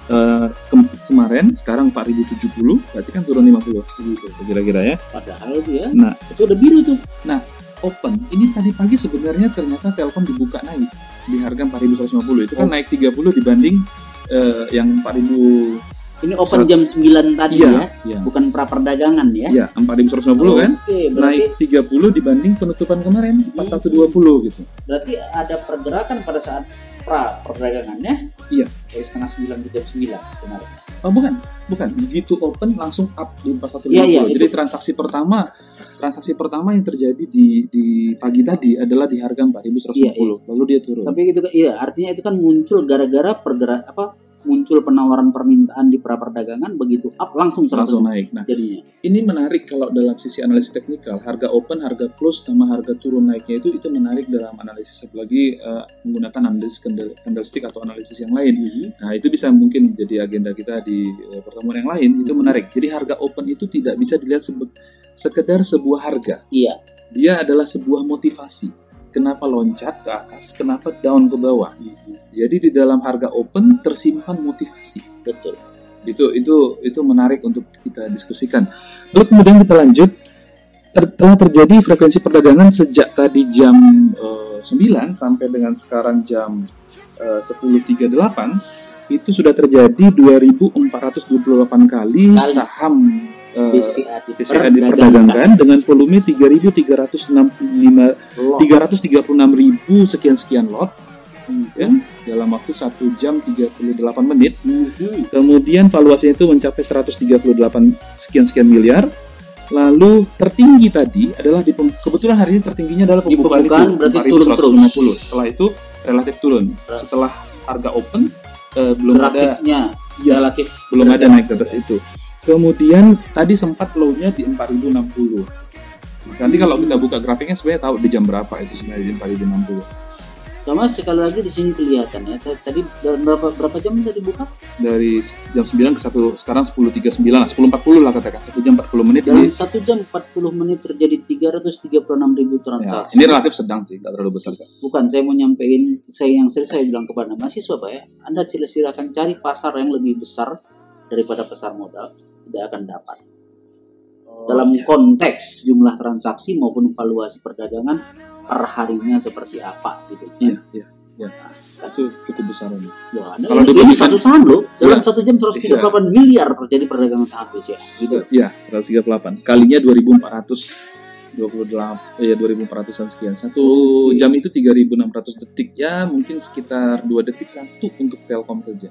S2: eh, kem- kemarin sekarang 4070 berarti kan turun 50 gitu kira-kira ya.
S1: Padahal itu ya.
S2: Nah,
S1: Itu udah biru tuh.
S2: open ini tadi pagi sebenarnya ternyata Telkom dibuka naik di harga 4150 itu kan
S1: Oh.
S2: naik 30 dibanding eh, yang 4000
S1: Ini open jam 9 tadi ya.
S2: iya iya
S1: Bukan pra perdagangan ya.
S2: iya 4150 kan
S1: Oke, berarti
S2: naik 30 dibanding penutupan kemarin
S1: Hmm.
S2: 4120 gitu
S1: berarti ada pergerakan pada saat pra perdagangannya.
S2: Iya.
S1: Dari setengah 9 ke jam 9 sebenarnya.
S2: Oh bukan, bukan. Begitu open langsung up di 4150.
S1: Iya, iya,
S2: Jadi
S1: itu.
S2: transaksi pertama transaksi pertama yang terjadi di di pagi tadi adalah di harga 4150.
S1: Iya, iya.
S2: Lalu dia turun.
S1: Tapi itu kan- iya artinya itu kan muncul gara-gara pergerak apa muncul penawaran permintaan di pra perdagangan begitu up langsung
S2: langsung
S1: 100
S2: naik. Nah,
S1: jadinya.
S2: ini menarik kalau dalam sisi analisis teknikal, harga open, harga close sama harga turun naiknya itu itu menarik dalam analisis apalagi eh, menggunakan analisis candle- candlestick atau analisis yang lain.
S1: Mhm.
S2: Nah, itu bisa mungkin jadi agenda kita di eh, pertemuan yang lain, itu menarik. Jadi harga open itu tidak bisa dilihat sebe- sekedar sebuah harga.
S1: Iya.
S2: Dia adalah sebuah motivasi. Kenapa loncat ke atas, kenapa down ke bawah.
S1: Mhm.
S2: Jadi di dalam harga open tersimpan motivasi.
S1: Betul.
S2: Itu itu itu menarik untuk kita diskusikan. Lalu kemudian kita lanjut Ter- telah terjadi frekuensi perdagangan sejak tadi jam eh, 9 sampai dengan sekarang jam eh, 10.38 itu sudah terjadi 2428 kali,
S1: Kali.
S2: saham
S1: BCA
S2: BCA diperdagangkan dengan volume 3365
S1: Loh.
S2: 336.000 sekian sekian lot
S1: Mhm.
S2: ya dalam waktu 1 jam 38 menit
S1: Mhm.
S2: kemudian valuasinya itu mencapai 138 sekian sekian miliar lalu tertinggi tadi adalah di kebetulan hari ini tertingginya adalah
S1: Di
S2: pembukaan,
S1: pembukaan
S2: itu
S1: berarti turun
S2: 4150 setelah itu relatif turun setelah harga open eh, belum ada
S1: Grafiknya
S2: Ya.
S1: relatif
S2: belum ada naik ke atas itu kemudian tadi sempat low-nya di 4060 nanti kalau kita buka grafiknya sebenarnya tahu di jam berapa itu sebenarnya di 4060
S1: sama sekali lagi di sini kelihatan ya. Tadi berapa berapa jam tadi buka?
S2: Dari jam 9 ke 1 sekarang 10.39 lah 10.40 lah katakan. 1 jam 40 menit
S1: dalam
S2: ini
S1: satu jam 40 menit terjadi 336 ribu
S2: ya,
S1: transaksi.
S2: ini relatif sedang sih nggak terlalu besar kan
S1: bukan saya mau nyampein saya yang sering saya bilang kepada mahasiswa pak ya. Anda sila- silakan cari pasar yang lebih besar daripada pasar modal tidak akan dapat dalam konteks jumlah transaksi maupun valuasi perdagangan per harinya seperti apa gitu
S2: iya iya
S1: Nah,
S2: itu cukup besar ini
S1: Wah, Anda
S2: Kalau
S1: ini, ini satu saham loh dalam
S2: Iya.
S1: satu jam 138 miliar terjadi perdagangan saham BCA gitu.
S2: Iya, 138. Kalinya 2428 ya 2400-an sekian. Satu
S1: Oke.
S2: jam itu 3600 detik. Ya, mungkin sekitar 2 detik satu untuk Telkom saja.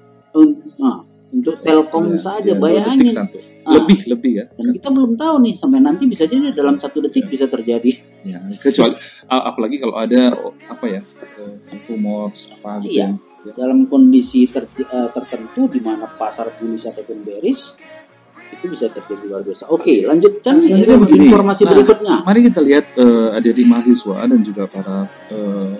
S1: Nah, untuk Telkom
S2: Ya,
S1: saja
S2: ya,
S1: bayangin
S2: satu.
S1: Ah.
S2: Lebih, lebih ya.
S1: dan kita belum tahu nih sampai nanti bisa jadi dalam satu detik bisa terjadi
S2: Ya, kecuali apalagi kalau ada apa ya? eh, rumors apa gitu.
S1: Iya.
S2: yang-
S1: dalam kondisi ter- eh, tertentu di mana pasar bullish ataupun bearish itu bisa terjadi luar biasa. Oke, lanjutkan
S2: Nah,
S1: informasi
S2: Nah,
S1: berikutnya.
S2: Mari kita lihat eh, adik-adik mahasiswa dan juga para eh,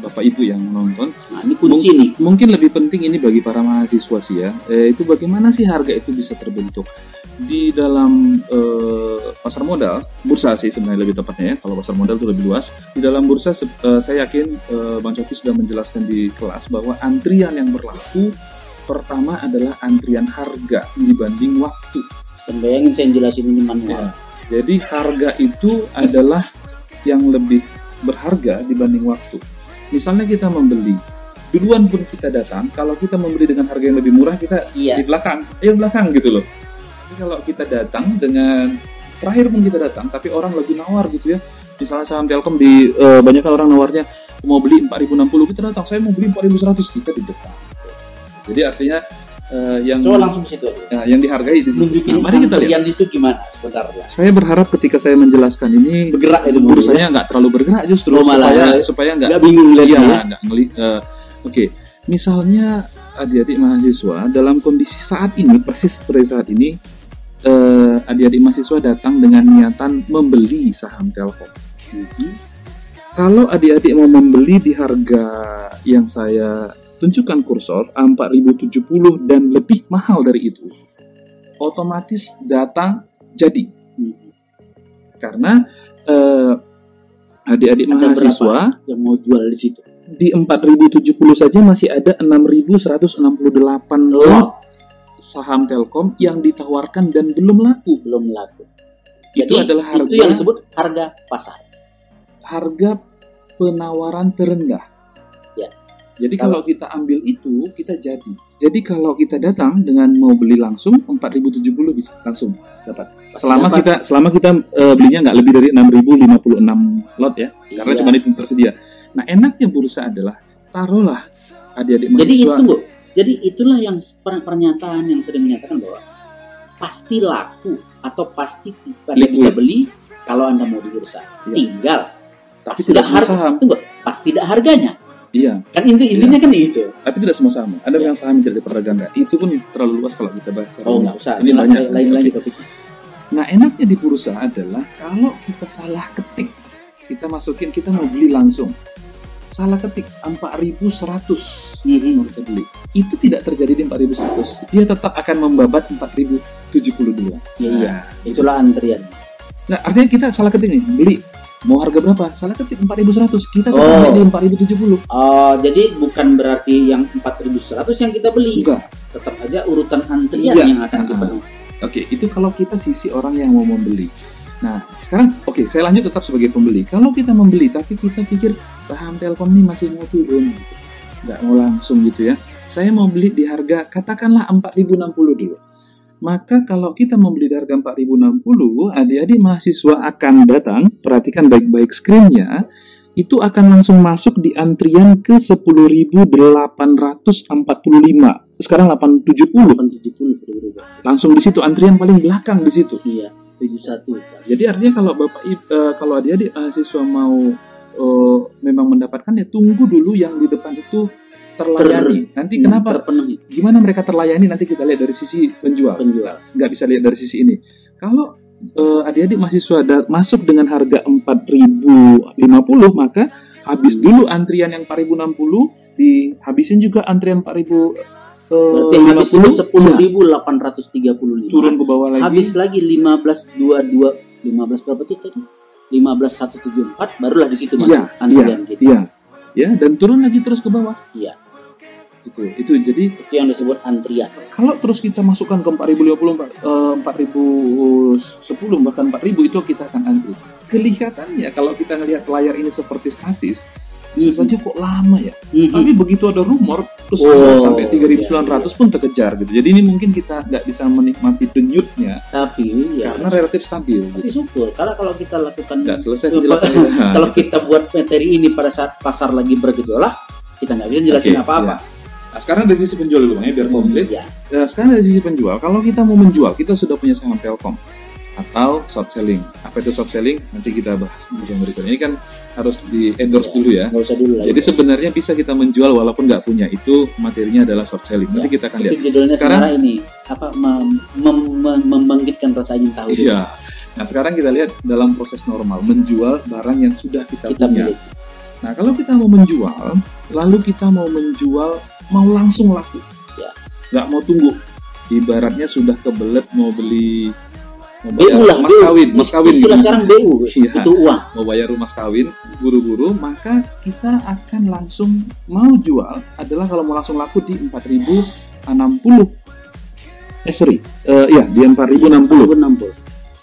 S2: bapak ibu yang menonton
S1: Nah, ini kunci nih.
S2: mungkin lebih penting ini bagi para mahasiswa sih ya eh, itu bagaimana sih harga itu bisa terbentuk di dalam eh, pasar modal bursa sih sebenarnya lebih tepatnya ya kalau pasar modal itu lebih luas di dalam bursa eh, saya yakin eh, bang Coki sudah menjelaskan di kelas bahwa antrian yang berlaku pertama adalah antrian harga dibanding waktu
S1: Dan bayangin saya jelasin ini manual.
S2: Ya. Jadi harga itu adalah yang lebih berharga dibanding waktu. Misalnya kita membeli, duluan pun kita datang, kalau kita membeli dengan harga yang lebih murah kita
S1: Iya.
S2: di belakang, yang belakang gitu loh. Tapi kalau kita datang dengan terakhir pun kita datang, tapi orang lagi nawar gitu ya. Misalnya saham Telkom di eh, banyak orang nawarnya mau beli 4060 kita datang, saya mau beli 4100 kita di depan. Jadi artinya eh, yang
S1: Coba langsung situ.
S2: ya, yang dihargai di situ.
S1: Nunjukin
S2: Nah, mari kita lihat.
S1: itu gimana sebenarnya.
S2: Saya berharap ketika saya menjelaskan ini
S1: Bergerak itu
S2: bursanya nggak terlalu bergerak justru
S1: Oh, malah,
S2: supaya
S1: ya.
S2: supaya nggak
S1: bingung lihatnya
S2: iya,
S1: ya.
S2: nggak ngeli. eh, Oke, misalnya adik-adik mahasiswa dalam kondisi saat ini persis seperti saat ini eh, adik-adik mahasiswa datang dengan niatan membeli saham Telkom.
S1: Mhm.
S2: Kalau adik-adik mau membeli di harga yang saya tunjukkan kursor 4070 dan lebih mahal dari itu, otomatis datang jadi
S1: Mhm.
S2: karena eh, adik-adik
S1: Ada
S2: mahasiswa
S1: Yang mau jual di situ.
S2: di 4070 saja masih ada 6168 lot saham Telkom yang ditawarkan dan belum laku.
S1: Belum laku.
S2: Itu
S1: Jadi,
S2: adalah harga
S1: itu yang disebut harga pasar.
S2: harga penawaran terendah. Jadi
S1: Kalau-
S2: kita ambil itu kita jadi. Jadi kalau kita datang dengan mau beli langsung 4070 bisa langsung dapat.
S1: Pasti
S2: Selama
S1: dapat.
S2: kita selama kita eh, belinya nggak lebih dari 6056 lot ya. karena
S1: Iya.
S2: cuma itu tersedia. Nah, enaknya bursa adalah taruhlah adik-adik
S1: Jadi
S2: mahasiswa.
S1: itu Bu, Jadi itulah yang per- pernyataan yang sering menyatakan bahwa pasti laku atau pasti Anda bisa beli kalau Anda mau di bursa.
S2: Iya.
S1: Tinggal
S2: Tapi
S1: pas
S2: tidak
S1: harga,
S2: saham.
S1: tunggu, pas tidak harganya.
S2: Iya,
S1: Kan inti intinya kan itu.
S2: tapi tidak semua saham. Ada
S1: Iya.
S2: yang saham yang tidak diperdagangkan. Itu pun terlalu luas kalau kita bahas.
S1: Oh nggak usah.
S2: Ini
S1: Lain-
S2: banyak.
S1: Lain lagi topiknya.
S2: Nah, enaknya di bursa adalah kalau kita salah ketik, kita masukin, kita mau beli langsung. Salah ketik 4100
S1: Mhm.
S2: mau kita beli. Itu tidak terjadi di 4100. Dia tetap akan membabat 4070 duluan.
S1: Iya, iya.
S2: Nah,
S1: Itulah antrian.
S2: Nah, artinya kita salah ketik nih, beli. Mau harga berapa? Salah ketik 4100. Kita
S1: Oh.
S2: di 4070.
S1: Oh, jadi bukan berarti yang 4100 yang kita beli.
S2: Enggak.
S1: Tetap aja urutan antrian
S2: Iya.
S1: yang akan
S2: Ah.
S1: dipenuhi.
S2: Oke, itu kalau kita sisi orang yang mau membeli. Nah, sekarang oke, saya lanjut tetap sebagai pembeli. Kalau kita membeli tapi kita pikir saham Telkom ini masih mau turun, nggak mau langsung gitu ya. Saya mau beli di harga katakanlah 4060 dulu. Maka kalau kita membeli di harga 4060, adik-adik mahasiswa akan datang, perhatikan baik-baik screen-nya, itu akan langsung masuk di antrian ke 10.845. Sekarang 870
S1: 870 sudah berubah.
S2: langsung di situ antrian paling belakang di situ.
S1: Iya, 71.
S2: Jadi artinya kalau bapak eh, kalau adik-adik mahasiswa mau eh, memang mendapatkan ya tunggu dulu yang di depan itu terlayani. Nanti
S1: Hmm,
S2: kenapa?
S1: terpenuhi
S2: Gimana mereka terlayani? Nanti kita lihat dari sisi penjual.
S1: penjual.
S2: Nggak bisa lihat dari sisi ini. Kalau eh, adik-adik mahasiswa masuk dengan harga 4.050 maka habis
S1: Hmm.
S2: dulu antrian yang 4.060 dihabisin juga antrian 4.000
S1: Berarti
S2: eh,
S1: habis itu
S2: 50, iya,
S1: 10.835.
S2: turun ke bawah lagi.
S1: Habis lagi 1522 15 berapa tuh tadi? 15174 barulah di situ masuk antrian kita.
S2: Iya, ya dan turun lagi terus ke bawah.
S1: Iya.
S2: Gitu. Itu jadi
S1: Itu yang disebut antrian.
S2: kalau terus kita masukkan ke 4050, eh, 4010 bahkan 4000 itu kita akan antri. Kelihatannya kalau kita ngelihat layar ini seperti statis, bisa
S1: Mhm.
S2: saja kok lama ya.
S1: Mhm.
S2: Tapi begitu ada rumor terus
S1: Oh,
S2: sampai 3900 pun terkejar gitu. Jadi ini mungkin kita nggak bisa menikmati denyutnya
S1: Tapi ya
S2: karena relatif stabil
S1: tapi
S2: gitu.
S1: syukur karena kalau kita lakukan
S2: Nggak selesai
S1: Kalau-
S2: penjelasannya.
S1: kalau kita buat materi ini pada saat pasar lagi bergejolak, kita nggak bisa jelasin apa-apa.
S2: Nah, sekarang dari sisi penjual dulu Bang, ya biar komplit.
S1: Ya.
S2: Nah, sekarang dari sisi penjual, kalau kita mau menjual, kita sudah punya saham Telkom atau short selling. Apa itu short selling? Nanti kita bahas di yang berikutnya. Ini kan harus di endorse
S1: Ya,
S2: dulu ya.
S1: Usah dulu lagi.
S2: Jadi sebenarnya bisa kita menjual walaupun nggak punya. Itu materinya adalah short selling. Nanti
S1: Ya,
S2: kita akan lihat.
S1: judulnya
S2: Sekarang-
S1: ini apa mem- mem- mem- membangkitkan rasa ingin tahu
S2: Iya. Nah sekarang kita lihat dalam proses normal menjual barang yang sudah kita,
S1: kita
S2: punya.
S1: miliki.
S2: Nah kalau kita mau menjual, lalu kita mau menjual mau langsung laku,
S1: Ya.
S2: nggak mau tunggu. Ibaratnya sudah kebelet mau beli mau
S1: BU lah,
S2: mas
S1: BU.
S2: kawin, mas kawin.
S1: Istilah
S2: gitu.
S1: sekarang BU,
S2: Iya.
S1: itu uang.
S2: mau bayar rumah kawin buru-buru maka kita akan langsung mau jual adalah kalau mau langsung laku di 4060 eh sorry Eh, iya di 4060
S1: 60.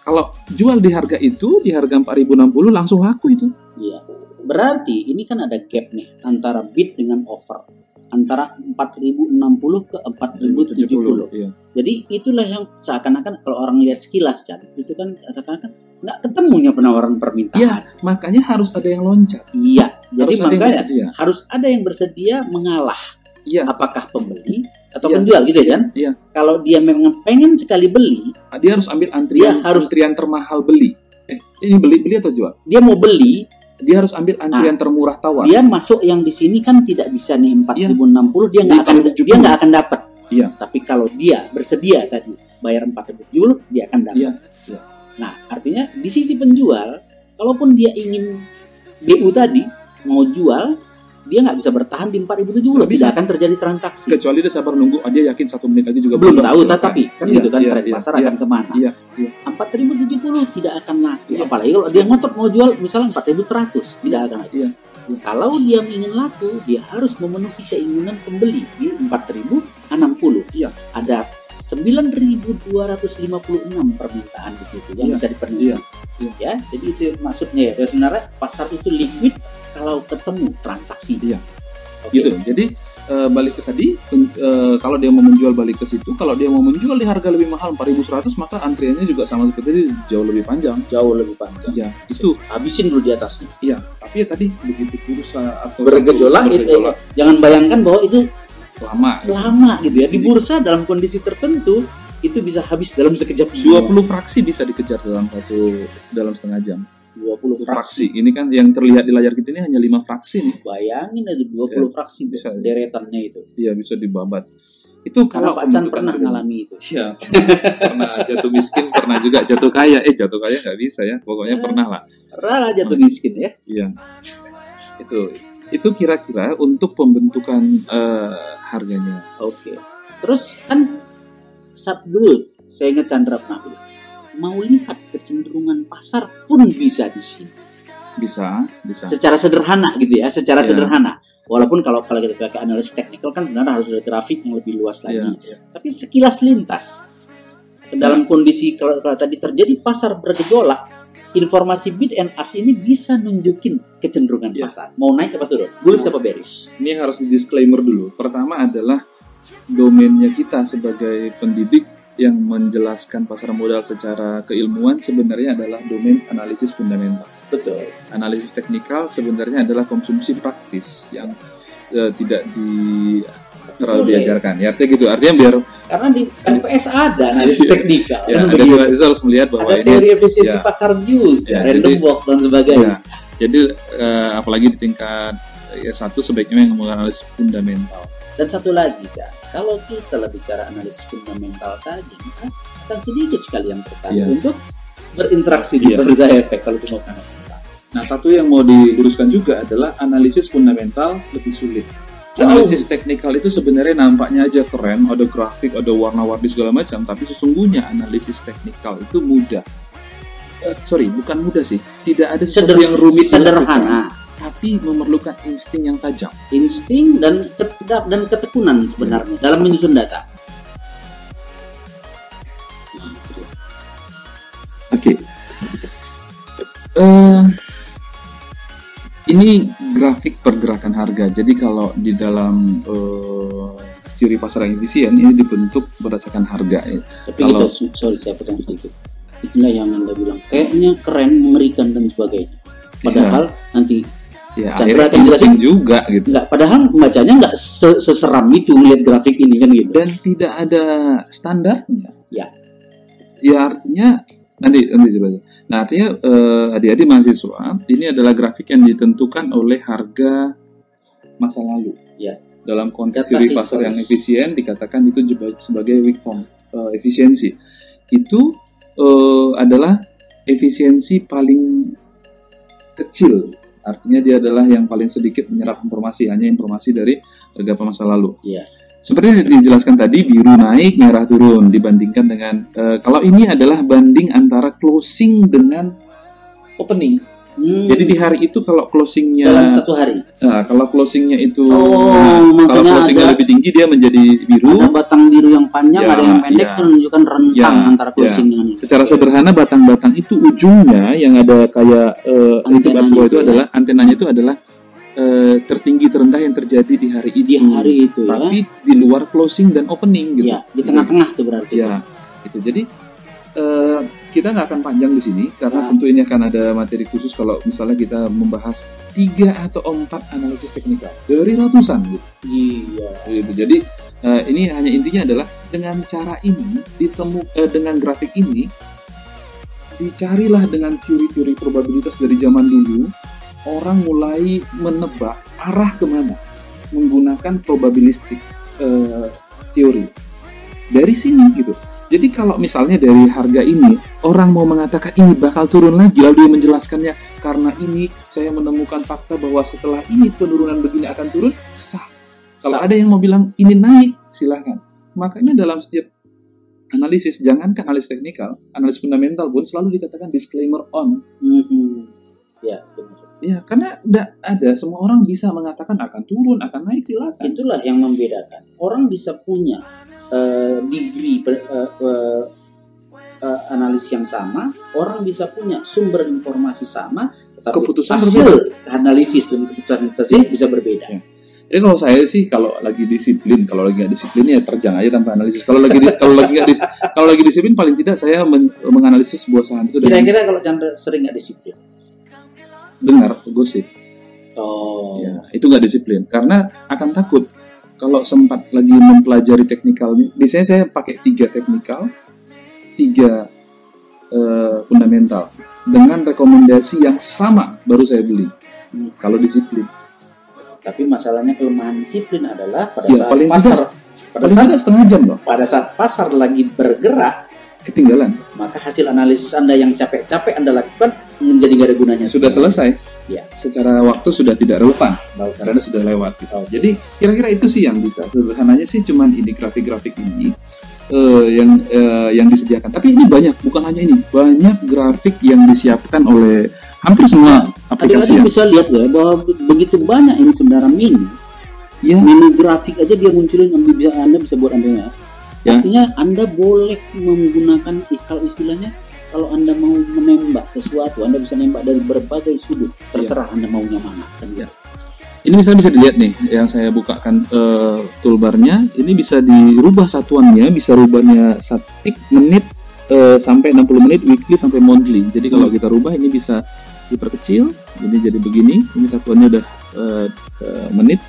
S2: kalau jual di harga itu di harga 4060 langsung laku itu
S1: Iya. Berarti ini kan ada gap nih antara bid dengan offer. Antara 4060 ke 4070.
S2: iya.
S1: Jadi itulah yang seakan-akan kalau orang lihat sekilas kan, itu kan seakan-akan nggak ketemunya penawaran permintaan.
S2: Iya, makanya harus ada yang loncat
S1: Iya. Jadi
S2: harus
S1: makanya harus ada yang bersedia mengalah.
S2: iya
S1: Apakah pembeli atau
S2: Iya.
S1: penjual gitu ya kan?
S2: Iya.
S1: Kalau dia memang pengen sekali beli,
S2: dia harus ambil antrian
S1: Dia harus-
S2: antrian termahal beli eh, ini beli beli atau jual
S1: dia mau beli,
S2: dia harus ambil antrian termurah tawar
S1: dia masuk yang di sini kan tidak bisa nih 4060 dia nggak akan
S2: 4070.
S1: dia nggak akan dapat.
S2: Iya.
S1: Tapi kalau dia bersedia tadi bayar 4070 dia akan dapat.
S2: Iya, iya.
S1: Nah, artinya di sisi penjual, kalaupun dia ingin BU tadi mau jual, dia nggak bisa bertahan di 4070
S2: Nggak bisa.
S1: tidak akan terjadi transaksi.
S2: kecuali dia sabar nunggu ah, dia yakin satu menit lagi juga
S1: Belum tahu, tetapi kan
S2: Iya,
S1: gitu kan
S2: iya,
S1: tren
S2: iya,
S1: pasar
S2: iya.
S1: akan ke mana?
S2: Iya, iya.
S1: 4070 tidak akan laku.
S2: Iya.
S1: Apalagi kalau dia ngotot mau jual misalnya 4100 tidak akan laku.
S2: Iya.
S1: Kalau dia ingin laku, dia harus memenuhi keinginan pembeli di 4060.
S2: Iya.
S1: Ada 9256 permintaan di situ yang
S2: Iya.
S1: bisa dipenuhi.
S2: Iya.
S1: Ya, jadi itu maksudnya ya. Sebenarnya pasar itu liquid kalau ketemu transaksi.
S2: Iya.
S1: Oke.
S2: gitu jadi eh, balik ke tadi eh, kalau dia mau menjual balik ke situ kalau dia mau menjual di harga lebih mahal 4100 maka antriannya juga sama seperti tadi jauh lebih panjang
S1: Jauh lebih panjang.
S2: ya itu
S1: Habisin dulu di atasnya.
S2: iya tapi ya tadi begitu bursa atau
S1: Bergejolak, itu,
S2: bergejolak,
S1: jangan bayangkan bahwa itu
S2: lama.
S1: lama gitu ya. Di bursa dalam kondisi tertentu itu bisa habis dalam sekejap
S2: 20 fraksi bisa dikejar dalam satu dalam setengah jam.
S1: 20 fraksi.
S2: Fraksi. Ini kan yang terlihat di layar kita ini hanya lima fraksi nih.
S1: Bayangin ada 20
S2: Ya,
S1: fraksi
S2: bisa.
S1: deretannya itu.
S2: Iya bisa dibabat. Itu kalau
S1: Pak Chan pernah
S2: kabinet.
S1: ngalami itu.
S2: Iya, pernah jatuh miskin, pernah juga jatuh kaya. Eh jatuh kaya nggak bisa ya, pokoknya
S1: Eh.
S2: pernah lah.
S1: Pernah lah jatuh miskin ya.
S2: Iya, itu itu kira-kira untuk pembentukan eh, harganya.
S1: Oke. Terus kan saat dulu saya ingat Chandra pernah mau lihat kecenderungan pasar pun bisa di sini.
S2: Bisa, bisa.
S1: Secara sederhana gitu ya, secara
S2: Iya.
S1: sederhana. Walaupun kalau kalau kita pakai analisis teknikal kan sebenarnya harus ada grafik yang lebih luas lagi.
S2: Iya, iya.
S1: Tapi sekilas lintas dalam kondisi kalau, kalau tadi terjadi pasar bergejolak, informasi bid and ask ini bisa nunjukin kecenderungan
S2: Iya.
S1: pasar. Mau naik apa turun? Bullish apa bearish?
S2: Ini harus di disclaimer dulu. Pertama adalah domainnya kita sebagai pendidik yang menjelaskan pasar modal secara keilmuan sebenarnya adalah domain analisis fundamental.
S1: Betul.
S2: Analisis teknikal sebenarnya adalah konsumsi praktis yang eh, tidak di terlalu
S1: Boleh.
S2: diajarkan. Ya, artinya gitu. Artinya biar
S1: Karena di NPS ada analisis teknikal.
S2: ya,
S1: Kan
S2: ada
S1: begitu.
S2: mahasiswa harus melihat bahwa
S1: ada
S2: ini
S1: teori efisiensi
S2: ya.
S1: pasar juga,
S2: Ya,
S1: random
S2: jadi-
S1: walk dan sebagainya.
S2: Ya, jadi eh, apalagi di tingkat ya satu sebaiknya yang menganalisis fundamental.
S1: Dan satu lagi, Cak, kalau kita lebih bicara analisis fundamental saja, maka akan sedikit sekali yang tertarik
S2: Iya.
S1: untuk berinteraksi di
S2: Iya.
S1: bursa efek kalau cuma fundamental.
S2: Nah, satu yang mau diluruskan juga adalah analisis fundamental lebih sulit. Analisis teknikal itu sebenarnya nampaknya aja keren, ada grafik, ada warna-warni segala macam, tapi sesungguhnya analisis teknikal itu mudah. Eh, sorry, bukan mudah sih. Tidak ada sesuatu
S1: Seder-
S2: yang rumit
S1: sederhana,
S2: tapi memerlukan insting yang tajam.
S1: insting dan ketedap dan ketekunan sebenarnya dalam menyusun data.
S2: Oke. Eh, ini grafik pergerakan harga. Jadi kalau di dalam eh, teori pasar yang efisien ini dibentuk berdasarkan harga. ya.
S1: Tapi
S2: Kalau-
S1: gitu, sorry saya potong sedikit. Itulah yang anda bilang, kayaknya keren, mengerikan dan sebagainya. Padahal nanti
S2: Ya,
S1: Chandra
S2: akhirnya
S1: jelasin.
S2: juga gitu.
S1: nggak, padahal bacanya nggak se- seseram itu melihat grafik ini kan gitu.
S2: Dan tidak ada standarnya.
S1: Ya.
S2: Ya artinya nanti nanti coba. Nah artinya eh, adik-adik mahasiswa ini adalah grafik yang ditentukan oleh harga masa lalu.
S1: Ya.
S2: Dalam konteks teori pasar yang efisien dikatakan itu sebagai weak form eh, efisiensi. Itu eh, adalah efisiensi paling kecil. Artinya dia adalah yang paling sedikit menyerap informasi, hanya informasi dari harga masa lalu.
S1: Iya.
S2: Seperti yang dijelaskan tadi, biru naik, merah turun dibandingkan dengan eh, kalau ini adalah banding antara closing dengan opening.
S1: Hmm,
S2: Jadi di hari itu kalau closingnya,
S1: dalam satu hari
S2: nah, kalau closingnya itu,
S1: Oh,
S2: kalau closingnya
S1: ada-
S2: lebih tinggi dia menjadi biru.
S1: ada batang biru yang panjang,
S2: Ya,
S1: ada yang pendek,
S2: ya.
S1: itu menunjukkan rentang
S2: Ya,
S1: antara closing dengan ini.
S2: Secara sederhana batang-batang itu ujungnya yang ada kayak bawah itu
S1: itu ya.
S2: adalah antenanya itu adalah eh, tertinggi terendah yang terjadi di hari itu.
S1: di hari itu ya.
S2: Tapi di luar closing dan opening gitu.
S1: Ya, di tengah-tengah tuh berarti.
S2: Ya, gitu. Jadi eh, kita nggak akan panjang di sini karena
S1: Nah.
S2: tentu ini akan ada materi khusus kalau misalnya kita membahas tiga atau empat analisis teknikal dari ratusan gitu.
S1: Iya.
S2: Gitu. Jadi eh, ini hanya intinya adalah dengan cara ini ditemu eh, dengan grafik ini dicarilah dengan teori-teori probabilitas dari zaman dulu orang mulai menebak arah ke mana menggunakan probabilistik eh, teori dari sini gitu. Jadi kalau misalnya dari harga ini orang mau mengatakan ini bakal turun lagi lalu dia menjelaskannya karena ini saya menemukan fakta bahwa setelah ini penurunan begini akan turun sah. Kalau
S1: Sah.
S2: ada yang mau bilang ini naik silahkan. Makanya dalam setiap analisis jangankan analisis teknikal, analisis fundamental pun selalu dikatakan disclaimer on.
S1: Mhm. Ya, benar.
S2: Ya karena tidak ada semua orang bisa mengatakan akan turun akan naik silakan.
S1: Itulah yang membedakan. Orang bisa punya eh, degree ber- eh, eh, eh, analis yang sama, orang bisa punya sumber informasi sama, tetapi
S2: Keputusan
S1: hasil analisis dan keputusan investasi bisa berbeda.
S2: Ya. Jadi kalau saya sih kalau lagi disiplin, kalau lagi nggak disiplin ya terjang aja tanpa analisis. Kalau lagi di- kalau lagi nggak dis- kalau lagi disiplin paling tidak saya men- menganalisis sebuah saham itu
S1: Kira-kira kalau Chandra sering nggak disiplin?
S2: Dengar gosip.
S1: Oh,
S2: Ya, itu nggak disiplin karena akan takut kalau sempat lagi mempelajari teknikalnya, biasanya saya pakai tiga teknikal, tiga uh, fundamental dengan rekomendasi yang sama baru saya beli. Hmm. Kalau disiplin.
S1: Tapi masalahnya kelemahan disiplin adalah pada
S2: ya,
S1: saat
S2: paling
S1: pasar
S2: tidak, pada paling saat setengah jam loh.
S1: Pada saat pasar lagi bergerak
S2: ketinggalan.
S1: Maka hasil analisis Anda yang capek-capek Anda lakukan menjadi gak ada gunanya.
S2: Sudah selesai
S1: ya
S2: secara waktu sudah tidak relevan karena sudah lewat gitu. Jadi kira-kira itu sih yang bisa. Sederhananya sih cuman ini grafik-grafik ini uh, yang uh, yang disediakan. Tapi ini banyak, bukan hanya ini, banyak grafik yang disiapkan oleh hampir semua aplikasi.
S1: Adik-adik bisa lihat ya bahwa begitu banyak ini sebenarnya menu. Ya. Menu grafik aja dia munculin bisa Anda bisa buat Anda ya. Artinya Anda boleh menggunakan kalau istilahnya kalau anda mau menembak sesuatu anda bisa nembak dari berbagai sudut. Terserah ya. anda maunya mana. Kan ya
S2: ini misalnya bisa dilihat nih yang saya bukakan uh, toolbarnya. Ini bisa dirubah satuannya bisa rubahnya satik menit uh, sampai 60 menit weekly sampai monthly. Jadi kalau hmm. kita rubah ini bisa diperkecil. Jadi jadi begini ini satuannya udah uh, uh, menit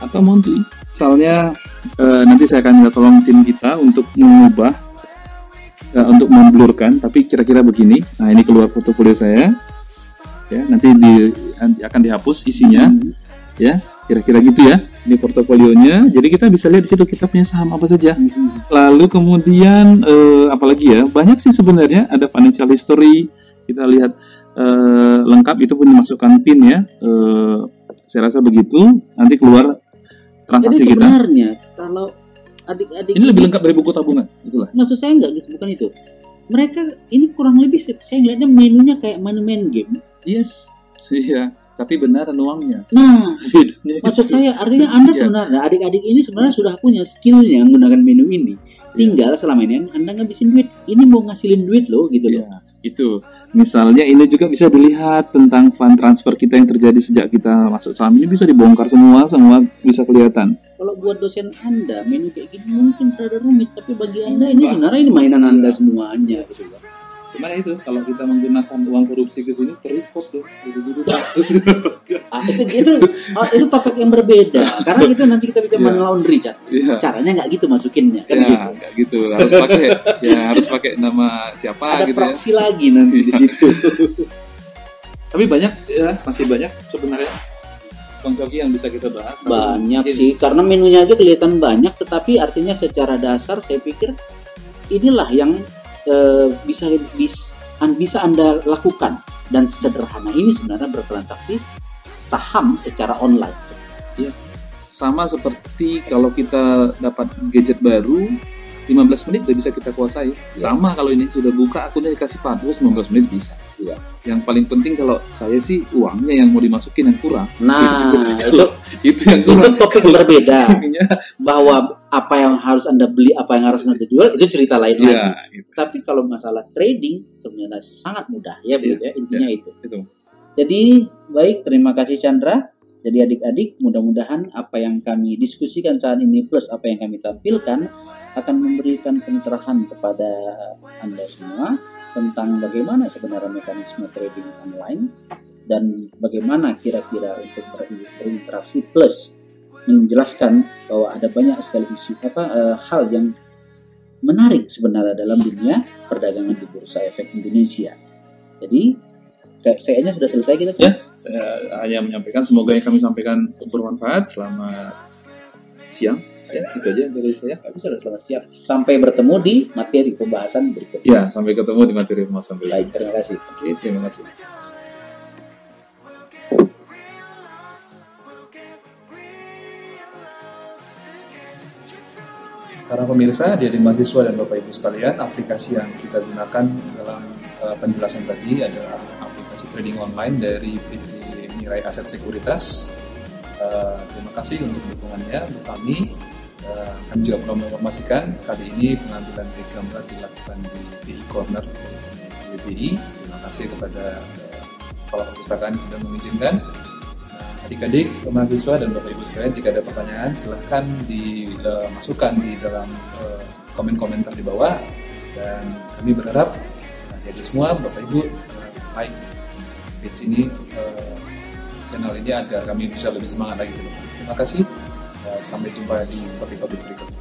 S2: atau monthly. Misalnya uh, nanti saya akan minta tolong tim kita untuk mengubah uh, untuk memblurkan tapi kira-kira begini. Nah ini keluar portofolio saya. Ya nanti di nanti akan dihapus isinya. Hmm. ya kira-kira gitu ya ini portofolionya. Jadi kita bisa lihat di situ kita punya saham apa saja. Hmm. lalu kemudian uh, apalagi ya banyak sih sebenarnya. Ada financial history kita lihat uh, lengkap itu pun dimasukkan pin ya. Uh, saya rasa begitu. Nanti keluar transaksi
S1: Jadi sebenarnya kita. kalau adik-adik
S2: ini lebih lengkap dari buku tabungan itulah.
S1: Maksud saya enggak gitu bukan itu. Mereka ini kurang lebih saya ngeliatnya menunya kayak main-main game.
S2: Yes iya tapi benar uangnya
S1: nah maksud saya artinya anda iya. sebenarnya adik-adik ini sebenarnya sudah punya skillnya menggunakan menu ini. Tinggal selama ini anda ngabisin duit. Ini mau ngasilin duit loh gitu loh.
S2: Ya, itu misalnya ini juga bisa dilihat tentang fund transfer kita yang terjadi sejak kita masuk saham. Ini bisa dibongkar semua semua bisa kelihatan.
S1: Kalau buat dosen anda menu kayak gini mungkin rada rumit. Tapi bagi anda ini sebenarnya ini mainan anda semuanya gitu
S2: Gimana itu? Kalau kita menggunakan uang korupsi ke sini terikut tuh
S1: ah, itu itu oh, itu topik yang berbeda. Karena itu nanti kita bisa yeah. laundry cat yeah. caranya nggak gitu masukinnya kan
S2: yeah, gitu. gitu. Harus pakai ya harus pakai nama siapa
S1: ada
S2: gitu
S1: proxy ya. lagi nanti di situ.
S2: Tapi banyak ya masih banyak sebenarnya konsumsi yang bisa kita bahas.
S1: Banyak sih karena menunya aja kelihatan banyak tetapi artinya secara dasar saya pikir inilah yang e, bisa bis, an, bisa anda lakukan dan sederhana ini sebenarnya bertransaksi saham secara online.
S2: Ya, sama seperti kalau kita dapat gadget baru 15 menit udah bisa kita kuasai. Ya. Sama kalau ini sudah buka akunnya dikasih password 15 menit bisa. Ya. Yang paling penting kalau saya sih uangnya yang mau dimasukin yang kurang.
S1: Nah, itu
S2: itu yang kurang.
S1: Itu topik berbeda. bahwa apa yang harus anda beli, apa yang harus anda jual itu cerita lain ya, lagi. Gitu. Tapi kalau masalah trading sebenarnya sangat mudah ya, ya, ya. intinya ya, itu. itu. Jadi baik, terima kasih Chandra. Jadi adik-adik, mudah-mudahan apa yang kami diskusikan saat ini plus apa yang kami tampilkan akan memberikan pencerahan kepada Anda semua tentang bagaimana sebenarnya mekanisme trading online dan bagaimana kira-kira untuk berinteraksi plus menjelaskan bahwa ada banyak sekali isu apa e, hal yang menarik sebenarnya dalam dunia perdagangan di Bursa Efek Indonesia. Jadi kayaknya sudah selesai kita.
S2: Ya, saya hanya menyampaikan semoga yang kami sampaikan bermanfaat. Selamat siang
S1: ya itu aja dari saya. Nggak bisa selamat siap sampai bertemu di materi pembahasan berikutnya
S2: ya sampai ketemu di materi pembahasan
S1: berikutnya baik terima kasih.
S2: Oke terima kasih. Para pemirsa, jadi mahasiswa dan Bapak Ibu sekalian, aplikasi yang kita gunakan dalam uh, penjelasan tadi adalah aplikasi trading online dari PT Mirai Aset Sekuritas. Uh, terima kasih untuk dukungannya. Untuk kami Uh, kami juga perlu menginformasikan kali ini pengambilan gambar dilakukan di BI Corner di BI. Terima kasih kepada uh, kepala perpustakaan yang sudah mengizinkan. Nah, adik-adik, mahasiswa dan bapak ibu sekalian, jika ada pertanyaan silahkan dimasukkan uh, di dalam uh, komen komentar di bawah. Dan kami berharap jadi semua bapak ibu like page ini uh, channel ini agar kami bisa lebih semangat lagi. Terima kasih. Eh, sampai jumpa di topik-topik berikutnya.